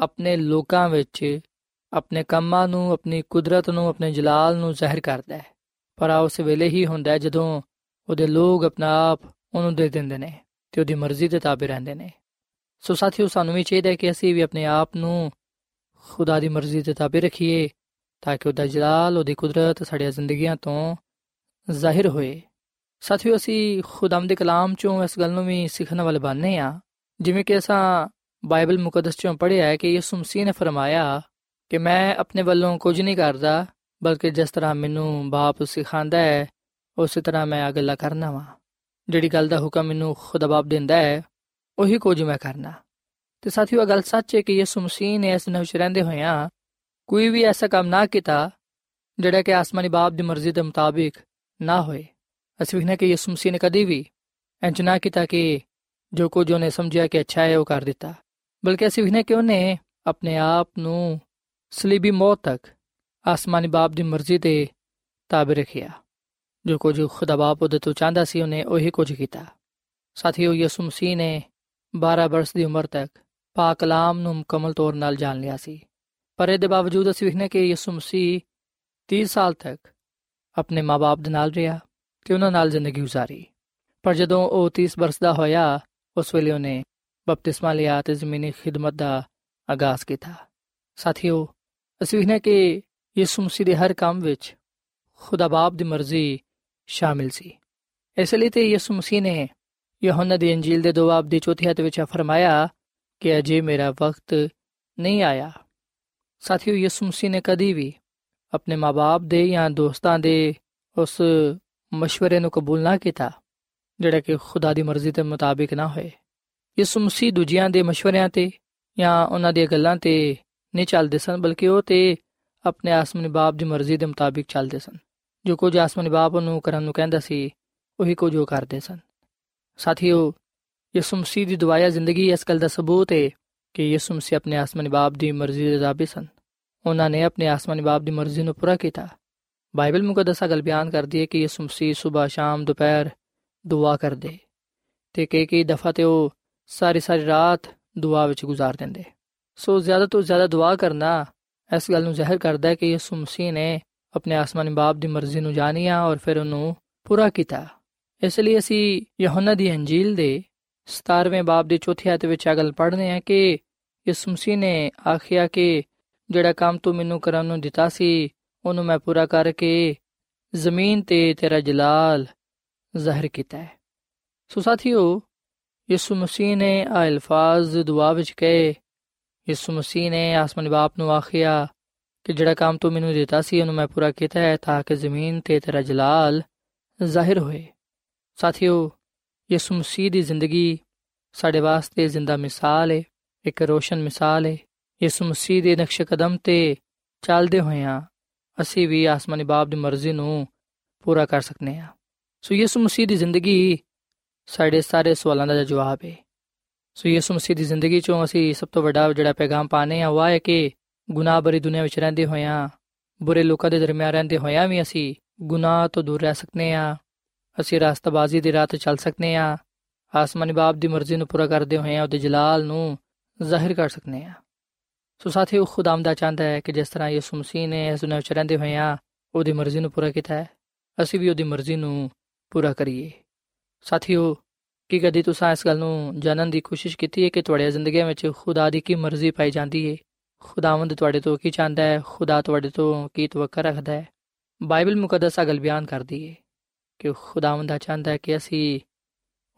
ਆਪਣੇ ਲੋਕਾਂ ਵਿੱਚ ਆਪਣੇ ਕੰਮਾਂ ਨੂੰ, ਆਪਣੀ ਕੁਦਰਤ ਨੂੰ, ਆਪਣੇ ਜਲਾਲ ਨੂੰ ਜ਼ਾਹਿਰ ਕਰਦਾ ਹੈ। ਪਰ ਆ ਉਸ ਵੇਲੇ ਹੀ ਹੁੰਦਾ ਜਦੋਂ ਉਹਦੇ ਲੋਕ ਆਪਣਾ ਆਪ ਉਹਨੂੰ ਦੇ ਦਿੰਦੇ ਨੇ ਤੇ ਉਹਦੀ ਮਰਜ਼ੀ ਦੇ ਤਾਬੇ ਰਹਿੰਦੇ ਨੇ। ਸੋ ਸਾਥੀਓ, ਸਾਨੂੰ ਵੀ ਚਾਹੀਦਾ ਹੈ ਕਿ ਅਸੀਂ ਵੀ ਆਪਣੇ ਆਪ ਨੂੰ ਖੁਦਾ ਦੀ ਮਰਜ਼ੀ ਦੇ ਤਾਬੇ ਰੱਖੀਏ ਤਾਂ ਕਿ ਉਹਦਾ ਜਲਾਲ, ਉਹਦੀ ਕੁਦਰਤ ਸਾਡੀਆਂ ਜ਼ਿੰਦਗੀਆਂ ਤੋਂ ਜ਼ਾਹਿਰ ਹੋਏ। ਸਾਥੀਓ, ਅਸੀਂ ਖੁਦਾਮ ਦੇ ਕਲਾਮ ਚੋਂ ਇਸ ਗੱਲ ਨੂੰ ਵੀ ਸਿੱਖਣ ਵਾਲੇ ਬਣਨੇ ਆ। ਜਿਵੇਂ ਕਿ ਅਸਾਂ ਬਾਈਬਲ ਮੁਕੱਦਸ ਚੋਂ ਪੜ੍ਹਿਆ ਹੈ ਕਿ ਯਿਸੂ ਮਸੀਹ ਨੇ ਫਰਮਾਇਆ ਕਿ ਮੈਂ ਆਪਣੇ ਵੱਲੋਂ ਕੁਝ ਨਹੀਂ ਕਰਦਾ, ਬਲਕਿ ਜਿਸ ਤਰ੍ਹਾਂ ਮੈਨੂੰ ਬਾਪ ਸਿਖਾਉਂਦਾ ਹੈ, ਉਸੇ ਤਰ੍ਹਾਂ ਮੈਂ ਆ ਗੱਲਾਂ ਕਰਨਾ ਵਾ। ਜਿਹੜੀ ਗੱਲ ਦਾ ਹੁਕਮ ਮੈਨੂੰ ਖੁਦਾ ਬਾਪ ਦਿੰਦਾ ਹੈ, ਉਹੀ ਕੁਝ ਮੈਂ ਕਰਨਾ। ਤੇ ਸਾਥੀਓ ਗੱਲ ਸੱਚ ਹੈ ਕਿ ਯਿਸੂ ਮਸੀਹ ਨੇ ਇਸ ਨਵ ਰਹਿੰਦੇ ਹੋਇਆਂ ਕੋਈ ਵੀ ਐਸਾ ਕੰਮ ਨਾ ਕੀਤਾ, ਜਿਹੜਾ ਕਿ ਆਸਮਾਨੀ ਬਾਪ ਦੀ ਮਰਜ਼ੀ ਦੇ ਮੁਤਾਬਿਕ ਨਾ ਹੋਏ। ਅਸੀਂ ਵਿਖਣਾ ਕਿ ਯਿਸੂ ਮਸੀਹ ਨੇ ਕਦੇ ਵੀ ਇੰਜ ਨਾ ਕੀਤਾ ਕਿ ਜੋ ਕੁਝ ਉਹਨੇ ਸਮਝਿਆ ਕਿ ਅੱਛਾ ਹੈ, ਉਹ ਕਰ ਦਿੱਤਾ। ਬਲਕਿ ਅਸੀਂ ਵਿਖਣਾ ਕਿ ਉਹਨੇ ਆਪਣੇ ਆਪ ਨੂੰ ਸਲੀਬੀ ਮੌਤ ਤੱਕ ਆਸਮਾਨੀ ਬਾਪ ਦੀ ਮਰਜ਼ੀ 'ਤੇ ਤਾਬੇ ਰੱਖਿਆ। ਜੋ ਕੁਝ ਖੁਦਾ ਬਾਪ ਉਹਦੇ ਤੋਂ ਚਾਹੁੰਦਾ ਸੀ, ਉਹਨੇ ਉਹੀ ਕੁਝ ਕੀਤਾ। ਸਾਥੀਓ, ਯਿਸੂ ਮਸੀਹ ਨੇ 12 ਬਰਸ ਦੀ ਉਮਰ ਤੱਕ ਪਾਕ ਕਲਾਮ ਨੂੰ ਮੁਕੰਮਲ ਤੌਰ 'ਤੇ ਜਾਣ ਲਿਆ ਸੀ। ਪਰ ਇਹਦੇ ਬਾਵਜੂਦ ਅਸੀਂ ਵਿਖਨੇ ਕਿ ਯਿਸੂ ਮਸੀਹ 30 ਸਾਲ ਤੱਕ ਆਪਣੇ ਮਾਪੇ ਦੇ ਨਾਲ ਰਿਹਾ। ਤੇ ਉਹਨਾਂ ਨਾਲ ਜ਼ਿੰਦਗੀ گزارੀ ਪਰ ਜਦੋਂ ਉਹ 30 ਬਰਸ ਦਾ ਹੋਇਆ ਉਸ ਵੇਲੇ ਉਹਨੇ ਬਪਤਿਸਮਾ ਲਿਆ ਤੇ ਜ਼ਮੀਨੀ ਖਿਦਮਤ ਦਾ ਆਗਾਜ਼ ਕੀਤਾ ਸਾਥੀਓ ਅਸੀਂ ਵਿਖਨੇ ਕਿ ਯਿਸੂ ਮਸੀਹ ਦੇ ਹਰ ਕੰਮ ਵਿੱਚ ਖੁਦਾ ਬਾਪ ਦੀ ਮਰਜ਼ੀ ਸ਼ਾਮਿਲ ਸੀ ਇਸ ਲਈ ਤੇ ਯਿਸੂ ਮਸੀਹ ਨੇ ਯਹੋਨਾ ਦੀ ਇੰਜੀਲ ਦੇ ਦੋ ਦੀ ਚੌਥੀ ਅਧ ਵਿੱਚ ਫਰਮਾਇਆ ਕਿ ਅਜੇ ਮੇਰਾ ਵਕਤ ਨਹੀਂ ਆਇਆ ਸਾਥੀਓ ਯਿਸੂ ਮਸੀਹ ਨੇ ਕਦੀ ਵੀ ਆਪਣੇ ਮਾਪੇ ਦੇ ਜਾਂ ਦੋਸਤਾਂ ਦੇ ਉਸ مشورے ਨੂੰ ਕਬੂਲ ਨਾ ਕੀਤਾ ਜਿਹੜਾ ਕਿ ਖੁਦਾ ਦੀ ਮਰਜ਼ੀ ਦੇ ਮੁਤਾਬਿਕ ਨਾ ਹੋਏ ਯਿਸੂ ਮਸੀਹ ਦੂਜਿਆਂ ਦੇ مشਵਰਿਆਂ ਤੇ ਜਾਂ ਉਹਨਾਂ ਦੀਆਂ ਗੱਲਾਂ ਤੇ ਨਹੀਂ ਚੱਲਦੇ ਸਨ ਬਲਕਿ ਉਹ ਤੇ ਆਪਣੇ ਆਸਮਾਨੀ ਬਾਪ ਦੀ ਮਰਜ਼ੀ ਦੇ ਮੁਤਾਬਿਕ ਚੱਲਦੇ ਸਨ ਜੋ ਕੁਝ ਆਸਮਾਨੀ ਬਾਪ ਨੂੰ ਕਰਨ ਨੂੰ ਕਹਿੰਦਾ ਸੀ ਉਹੀ ਕੁਝ ਉਹ ਕਰਦੇ ਸਨ ਸਾਥੀਓ ਯਿਸੂ ਮਸੀਹ ਦੀ ਦੁਆਇਆ ਜ਼ਿੰਦਗੀ ਇਸ ਗੱਲ ਦਾ ਸਬੂਤ ਹੈ ਕਿ ਯਿਸੂ ਮਸੀਹ ਆਪਣੇ ਆਸਮਾਨੀ ਬਾਪ ਦੀ ਮਰਜ਼ੀ ਦੇ ਜ਼ਾਬੀ ਸਨ ਉਹਨਾਂ ਨੇ ਆਪਣੇ ਆਸਮਾਨੀ ਬਾਪ ਦੀ ਮਰਜ਼ੀ ਨੂੰ ਪੂਰਾ ਕੀਤਾ ਬਾਈਬਲ ਮੁਕੱਦਸਾ ਗੱਲ ਬਿਆਨ ਕਰਦੀ ਹੈ ਕਿ ਯਿਸੂ ਮਸੀਹ ਸਵੇਰ ਸ਼ਾਮ, ਦੁਪਹਿਰ ਦੁਆ ਕਰਦੇ ਤੇ ਕਈ ਕਈ ਦਫਾ ਤੇ ਉਹ ਸਾਰੀ ਸਾਰੀ ਰਾਤ ਦੁਆ ਵਿੱਚ ਗੁਜ਼ਾਰ ਦਿੰਦੇ। ਸੋ ਜ਼ਿਆਦਾ ਤੋਂ ਜ਼ਿਆਦਾ ਦੁਆ ਕਰਨਾ ਇਸ ਗੱਲ ਨੂੰ ਜ਼ਾਹਿਰ ਕਰਦਾ ਹੈ ਕਿ ਯਿਸੂ ਮਸੀਹ ਨੇ ਆਪਣੇ ਆਸਮਾਨੀ ਬਾਪ ਦੀ ਮਰਜ਼ੀ ਨੂੰ ਜਾਣਿਆ ਔਰ ਫਿਰ ਉਹਨੂੰ ਪੂਰਾ ਕੀਤਾ। ਇਸ ਲਈ ਅਸੀਂ ਯਹੋਨਾ ਦੀ ਅੰਜੀਲ ਦੇ 17ਵੇਂ ਬਾਬ ਦੇ 4th ਆਇਤ ਵਿੱਚ ਆ ਗੱਲ ਪੜ੍ਹਨੇ ਆ ਕਿ ਯਿਸੂ ਮਸੀਹ ਨੇ ਆਖਿਆ ਕਿ ਜਿਹੜਾ ਕੰਮ ਤੂੰ ਮੈਨੂੰ ਕਰਨ ਨੂੰ ਦਿੱਤਾ ਸੀ ਉਹਨੂੰ ਮੈਂ ਪੂਰਾ ਕਰਕੇ ਜ਼ਮੀਨ ਤੇ ਤੇਰਾ ਜਲਾਲ ਜ਼ਾਹਿਰ ਕੀਤਾ ਹੈ। ਸੋ ਸਾਥੀਓ, ਯਿਸੂ ਮਸੀਹ ਨੇ ਆ ਅਲਫਾਜ਼ ਦੁਆ ਵਿੱਚ ਕਹੇ, ਯਿਸੂ ਮਸੀਹ ਨੇ ਆਸਮਾਨੀ ਬਾਪ ਨੂੰ ਆਖਿਆ ਕਿ ਜਿਹੜਾ ਕੰਮ ਤੂੰ ਮੈਨੂੰ ਦਿੱਤਾ ਸੀ, ਉਹਨੂੰ ਮੈਂ ਪੂਰਾ ਕੀਤਾ ਹੈ ਤਾਂ ਕਿ ਜ਼ਮੀਨ ਤੇ ਤੇਰਾ ਜਲਾਲ ਜ਼ਾਹਿਰ ਹੋਏ। ਸਾਥੀਓ, ਯਿਸੂ ਮਸੀਹ ਦੀ ਜ਼ਿੰਦਗੀ ਸਾਡੇ ਵਾਸਤੇ ਜ਼ਿੰਦਾ ਮਿਸਾਲ ਹੈ ਇੱਕ ਰੋਸ਼ਨ ਮਿਸਾਲ ਹੈ ਯਿਸੂ ਮਸੀਹ ਦੇ ਨਕਸ਼ ਕਦਮ ਤੇ ਚੱਲਦੇ ਹੋਇਆਂ ਅਸੀਂ ਵੀ ਆਸਮਾਨੀ ਬਾਪ ਦੀ ਮਰਜ਼ੀ ਨੂੰ ਪੂਰਾ ਕਰ ਸਕਨੇ ਆ। ਸੋ ਯਿਸੂ ਮਸੀਹ ਦੀ ਜ਼ਿੰਦਗੀ ਸਾਡੇ ਸਾਰੇ ਸਵਾਲਾਂ ਦਾ ਜਵਾਬ ਹੈ ਸੋ ਯਿਸੂ ਮਸੀਹ ਦੀ ਜ਼ਿੰਦਗੀ ਚੋਂ ਅਸੀਂ ਸਭ ਤੋਂ ਵੱਡਾ ਜਿਹੜਾ ਪੈਗਾਮ ਪਾਣੇ ਆ, ਉਹ ਹੈ ਕਿ ਗੁਨਾਹ ਭਰੀ ਦੁਨੀਆ ਵਿੱਚ ਰਹਿੰਦੇ ਹੋਇਆਂ, ਬੁਰੇ ਲੋਕਾਂ ਦੇ ਦਰਮਿਆਨ ਰਹਿੰਦੇ ਹੋਇਆਂ ਵੀ ਅਸੀਂ ਗੁਨਾਹ ਤੋਂ ਦੂਰ ਰਹਿ ਸਕਨੇ ਆ। ਅਸੀਂ ਰਸਤਬਾਜ਼ੀ ਦੀ ਰਾਹ ਤੇ ਚੱਲ ਸਕਨੇ ਆ। ਆਸਮਾਨੀ ਬਾਪ ਦੀ ਮਰਜ਼ੀ ਨੂੰ ਪੂਰਾ ਕਰਦੇ ਹੋਇਆਂ, ਉਹਦੇ ਜਲਾਲ ਨੂੰ ਜ਼ਾਹਿਰ ਕਰ ਸਕਨੇ ਆ। ਸੋ ਸਾਥੀਓ ਖੁਦਾਮਦਾ ਚਾਹੁੰਦਾ ਹੈ ਕਿ ਜਿਸ ਤਰ੍ਹਾਂ ਯਿਸੂ ਮਸੀਹ ਨੇ ਇਸ ਦੁਨੀਆਂ ਵਿੱਚ ਰਹਿੰਦੇ ਹੋਇਆਂ ਉਹਦੀ ਮਰਜ਼ੀ ਨੂੰ ਪੂਰਾ ਕੀਤਾ ਹੈ। ਅਸੀਂ ਵੀ ਉਹਦੀ ਮਰਜ਼ੀ ਨੂੰ ਪੂਰਾ ਕਰੀਏ। ਸਾਥੀਓ, ਕੀ ਕਦੀ ਤੁਸੀਂ ਇਸ ਗੱਲ ਨੂੰ ਜਾਣਨ ਦੀ ਕੋਸ਼ਿਸ਼ ਕੀਤੀ ਹੈ ਕਿ ਤੁਹਾਡੀ ਜ਼ਿੰਦਗੀ ਵਿੱਚ ਖੁਦਾ ਦੀ ਕੀ ਮਰਜ਼ੀ ਪਾਈ ਜਾਂਦੀ ਹੈ ਖੁਦਾਵੰਦ ਤੁਹਾਡੇ ਤੋਂ ਕੀ ਚਾਹੁੰਦਾ ਹੈ? ਖੁਦਾ ਤੁਹਾਡੇ ਤੋਂ ਕੀ ਤਵੱਕਾ ਰੱਖਦਾ ਹੈ? ਬਾਈਬਲ ਮੁਕੱਦਸ ਅਗਲ ਬਿਆਨ ਕਰਦੀ ਹੈ ਕਿ ਖੁਦਾਵੰਦ ਚਾਹੁੰਦਾ ਹੈ ਕਿ ਅਸੀਂ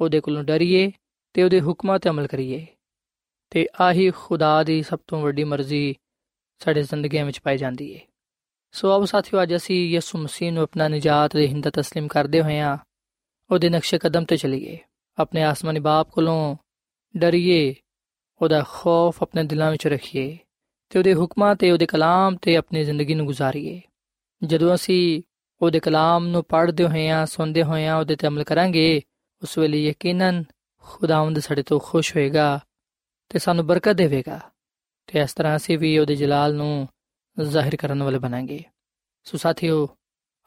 ਉਹਦੇ ਕੋਲੋਂ ਡਰੀਏ ਤੇ ਉਹਦੇ ਹੁਕਮਾਂ ਤੇ ਅਮਲ ਕਰੀਏ। ਤੇ ਆਹੀ ਖੁਦਾ ਦੀ ਸਭ ਤੋਂ ਵੱਡੀ ਮਰਜ਼ੀ ਸਾਡੇ ਜ਼ਿੰਦਗੀਆਂ ਵਿੱਚ ਪਾਈ ਜਾਂਦੀ ਹੈ ਸੋ ਆਓ ਸਾਥੀਓ ਅੱਜ ਅਸੀਂ ਯਿਸੂ ਮਸੀਹ ਨੂੰ ਆਪਣਾ ਨਜਾਤ ਦੇ ਹਿੰਦਾ تسلیم ਕਰਦੇ ਹੋਏ ਆ ਉਹਦੇ ਨਕਸ਼ੇ ਕਦਮ ਤੇ ਚਲੀਏ ਆਪਣੇ ਆਸਮਾਨੀ ਬਾਪ ਕੋਲੋਂ ਡਰੀਏ ਉਹਦਾ ਖੌਫ ਆਪਣੇ ਦਿਲਾਂ ਵਿੱਚ ਰੱਖੀਏ ਤੇ ਉਹਦੇ ਹੁਕਮਾਂ ਤੇ ਉਹਦੇ ਕਲਾਮ ਤੇ ਆਪਣੀ ਜ਼ਿੰਦਗੀ ਨੂੰ ਗੁਜ਼ਾਰੀਏ ਜਦੋਂ ਅਸੀਂ ਉਹਦੇ ਕਲਾਮ ਨੂੰ ਪੜ੍ਹਦੇ ਹੋਏ ਆ ਸੁਣਦੇ ਹੋਏ ਆ ਉਹਦੇ ਤੇ ਅਮਲ ਕਰਾਂਗੇ ਉਸ ਵੇਲੇ ਯਕੀਨਨ ਖੁਦਾਵੰਦ ਸਾਡੇ ਤੋਂ ਖੁਸ਼ ਹੋਏਗਾ ਤੇ ਸਾਨੂੰ ਬਰਕਤ ਦੇਵੇਗਾ ਤੇ ਇਸ ਤਰ੍ਹਾਂ ਅਸੀਂ ਵੀ ਉਹਦੇ ਜਲਾਲ ਨੂੰ ਜ਼ਾਹਿਰ ਕਰਨ ਵਾਲੇ ਬਣਾਂਗੇ। ਸੋ ਸਾਥੀਓ,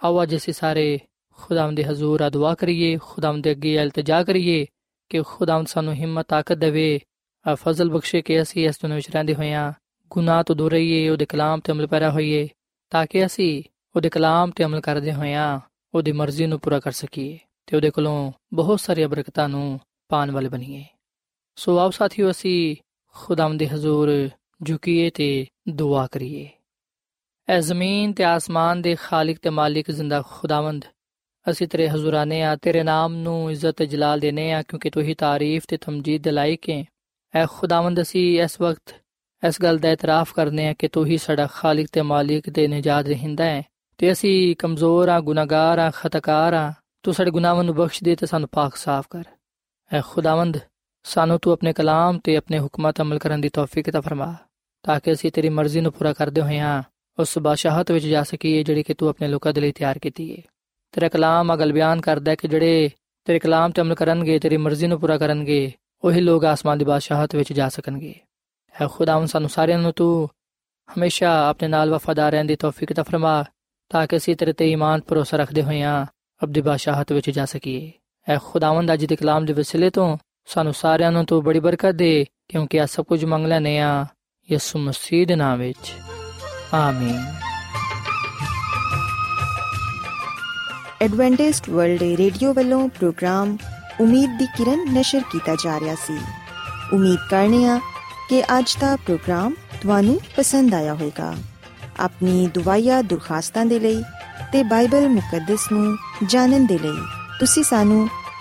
ਆਓ ਅੱਜ ਅਸੀਂ ਸਾਰੇ ਖੁਦਾਵੰਦ ਦੇ ਹਜ਼ੂਰ ਆ ਦੁਆ ਕਰੀਏ, ਖੁਦਾਵੰਦ ਦੇ ਅੱਗੇ ਇਲਤਜਾ ਕਰੀਏ ਕਿ ਖੁਦਾਵੰਦ ਸਾਨੂੰ ਹਿੰਮਤ, ਤਾਕਤ ਦੇਵੇ ਆ ਫਜ਼ਲ ਬਖਸ਼ੇ ਕਿ ਅਸੀਂ ਇਸ ਦੁਨੀਆਂ ਵਿੱਚ ਰਹਿੰਦੇ ਹੋਇਆਂ ਗੁਨਾਹ ਤੋਂ ਦੂਰ ਰਹੀਏ, ਉਹਦੇ ਕਲਾਮ ਤੇ ਅਮਲ ਪੈਰਾ ਹੋਈਏ, ਤਾਂ ਕਿ ਅਸੀਂ ਉਹਦੇ ਕਲਾਮ ਤੇ ਅਮਲ ਕਰਦੇ ਹੋਇਆਂ ਉਹਦੀ ਮਰਜ਼ੀ ਨੂੰ ਪੂਰਾ ਕਰ ਸਕੀਏ ਤੇ ਉਹਦੇ ਕੋਲੋਂ ਬਹੁਤ ਸਾਰੀਆਂ ਬਰਕਤਾਂ ਨੂੰ ਪਾਣ ਵਾਲੇ ਬਣੀਏ। ਸੋ ਆਓ ਸਾਥੀਓ, ਅਸੀਂ ਖੁਦਾਵੰਦ ਦੇ ਹਜ਼ੂਰ ਝੁਕੀਏ ਤੇ ਦੁਆ ਕਰੀਏ। ਐ ਜ਼ਮੀਨ ਤੇ ਆਸਮਾਨ ਦੇ ਖਾਲਕ ਤੇ ਮਾਲਿਕ ਜ਼ਿੰਦਾ ਖੁਦਾਵੰਦ। ਅਸੀਂ ਤੇਰੇ ਹਜ਼ੂਰਾਨੇ ਆ, ਤੇਰੇ ਨਾਮ ਨੂੰ ਇੱਜ਼ਤ ਤੇ ਜਲਾਲ ਦੇਨੇ ਆ, ਕਿਉਂਕਿ ਤੂੰ ਹੀ ਤਾਰੀਫ ਤੇ ਤਮਜੀਦ ਦੇ ਲਾਇਕ ਹੈ। ਐ ਖੁਦਾਵੰਦ, ਅਸੀਂ ਇਸ ਵਕਤ ਇਸ ਗੱਲ ਦਾ ਇਤਰਾਫ ਕਰਨੇ ਆ ਕਿ ਤੂੰ ਹੀ ਸਾਡਾ ਖਾਲਕ ਤੇ ਮਾਲਿਕ ਤੇ ਨਜਾਤ ਰਹਿੰਦਾ ਹੈ। ਤੇ ਅਸੀਂ ਕਮਜ਼ੋਰ ਆ ਗੁਨਾਹਗਾਰ ਆ ਖਤਕਾਰ ਆ ਤੂੰ ਸਾਡੇ ਗੁਨਾਹਾਂ ਨੂੰ ਬਖਸ਼ ਦੇ ਤੇ ਸਾਨੂੰ ਪਾਕ ਸਾਫ਼ ਕਰ। ਐ ਖੁਦਾਵੰਦ ਸਾਨੂੰ ਤੂੰ ਆਪਣੇ ਕਲਾਮ ਤੇ ਆਪਣੇ ਹੁਕਮਾਂ ਤੇ ਅਮਲ ਕਰਨ ਦੀ ਤੌਫੀਕ ਤਾ ਫਰਮਾ, ਤਾਂ ਕਿ ਅਸੀਂ ਤੇਰੀ ਮਰਜ਼ੀ ਨੂੰ ਪੂਰਾ ਕਰਦੇ ਹੋਈਆਂ ਉਸ ਬਾਦਸ਼ਾਹਤ ਵਿੱਚ ਜਾ ਸਕੀਏ ਜਿਹੜੀ ਕਿ ਤੂੰ ਆਪਣੇ ਲੋਕਾਂ ਦੇ ਲਈ ਤਿਆਰ ਕੀਤੀ ਹੈ ਤੇਰਾ ਕਲਾਮ ਅਗਲ ਬਿਆਨ ਕਰਦਾ ਹੈ ਕਿ ਜਿਹੜੇ ਤੇਰੇ ਕਲਾਮ ਤੇ ਅਮਲ ਕਰਨਗੇ, ਤੇਰੀ ਮਰਜ਼ੀ ਨੂੰ ਪੂਰਾ ਕਰਨਗੇ, ਉਹੀ ਲੋਕ ਆਸਮਾਨ ਦੀ ਬਾਦਸ਼ਾਹਤ ਵਿੱਚ ਜਾ ਸਕਣਗੇ। ਹੈ ਖੁਦਾਵੰ ਸਾਨੂੰ ਸਾਰਿਆਂ ਨੂੰ ਤੂੰ ਹਮੇਸ਼ਾ ਆਪਣੇ ਨਾਲ ਵਫਾਦਾਰ ਰਹਿਣ ਦੀ ਤੌਫੀਕ ਤਾ ਫਰਮਾ, ਤਾਂ ਕਿ ਅਸੀਂ ਤੇਰੇ ਤੇ ਈਮਾਨ ਭਰੋਸਾ ਰੱਖਦੇ ਹੋਈਆਂ ਅਬਦੀ ਬਾਦਸ਼ਾਹਤ ਵਿੱਚ ਜਾ ਸਕੀਏ। ਹੈ ਖੁਦਾਵੰਦ, ਅੱਜ ਦੇ ਕਲਾਮ ਦੇ ਵਸਿਲੇ ਤੋਂ ਸਾਨੂੰ ਸਾਰਿਆਂ ਨੂੰ ਤੂੰ ਬੜੀ ਬਰਕਤ ਦੇ, ਕਿਉਂਕਿ ਆ ਸਭ ਕੁਝ ਮੰਗ ਲੈਨੇ ਆ ਯਿਸੂ ਮਸੀਹ ਦੇ ਨਾਮ ਵਿੱਚ। ਆਮੀਨ। ਐਡਵੈਂਟਿਸਟ ਵਰਲਡ ਰੇਡੀਓ ਵੱਲੋਂ ਪ੍ਰੋਗਰਾਮ ਉਮੀਦ ਦੀ ਕਿਰਨ ਨਿਸ਼ਰ ਕੀਤਾ ਜਾ ਰਿਹਾ ਸੀ। ਉਮੀਦ ਕਰਨੇ ਆ ਕਿ ਅੱਜ ਦਾ ਪ੍ਰੋਗਰਾਮ ਤੁਹਾਨੂੰ ਪਸੰਦ ਆਇਆ ਹੋਵੇਗਾ। ਆਪਣੀ ਦੁਆਇਆ ਦੁਰਖਾਸਤਾਂ ਦੇ ਲਈ ਤੇ ਬਾਈਬਲ ਮੁਕੱਦਸ ਨੂੰ ਜਾਣਨ ਦੇ ਲਈ ਤੁਸੀਂ ਸਾਨੂੰ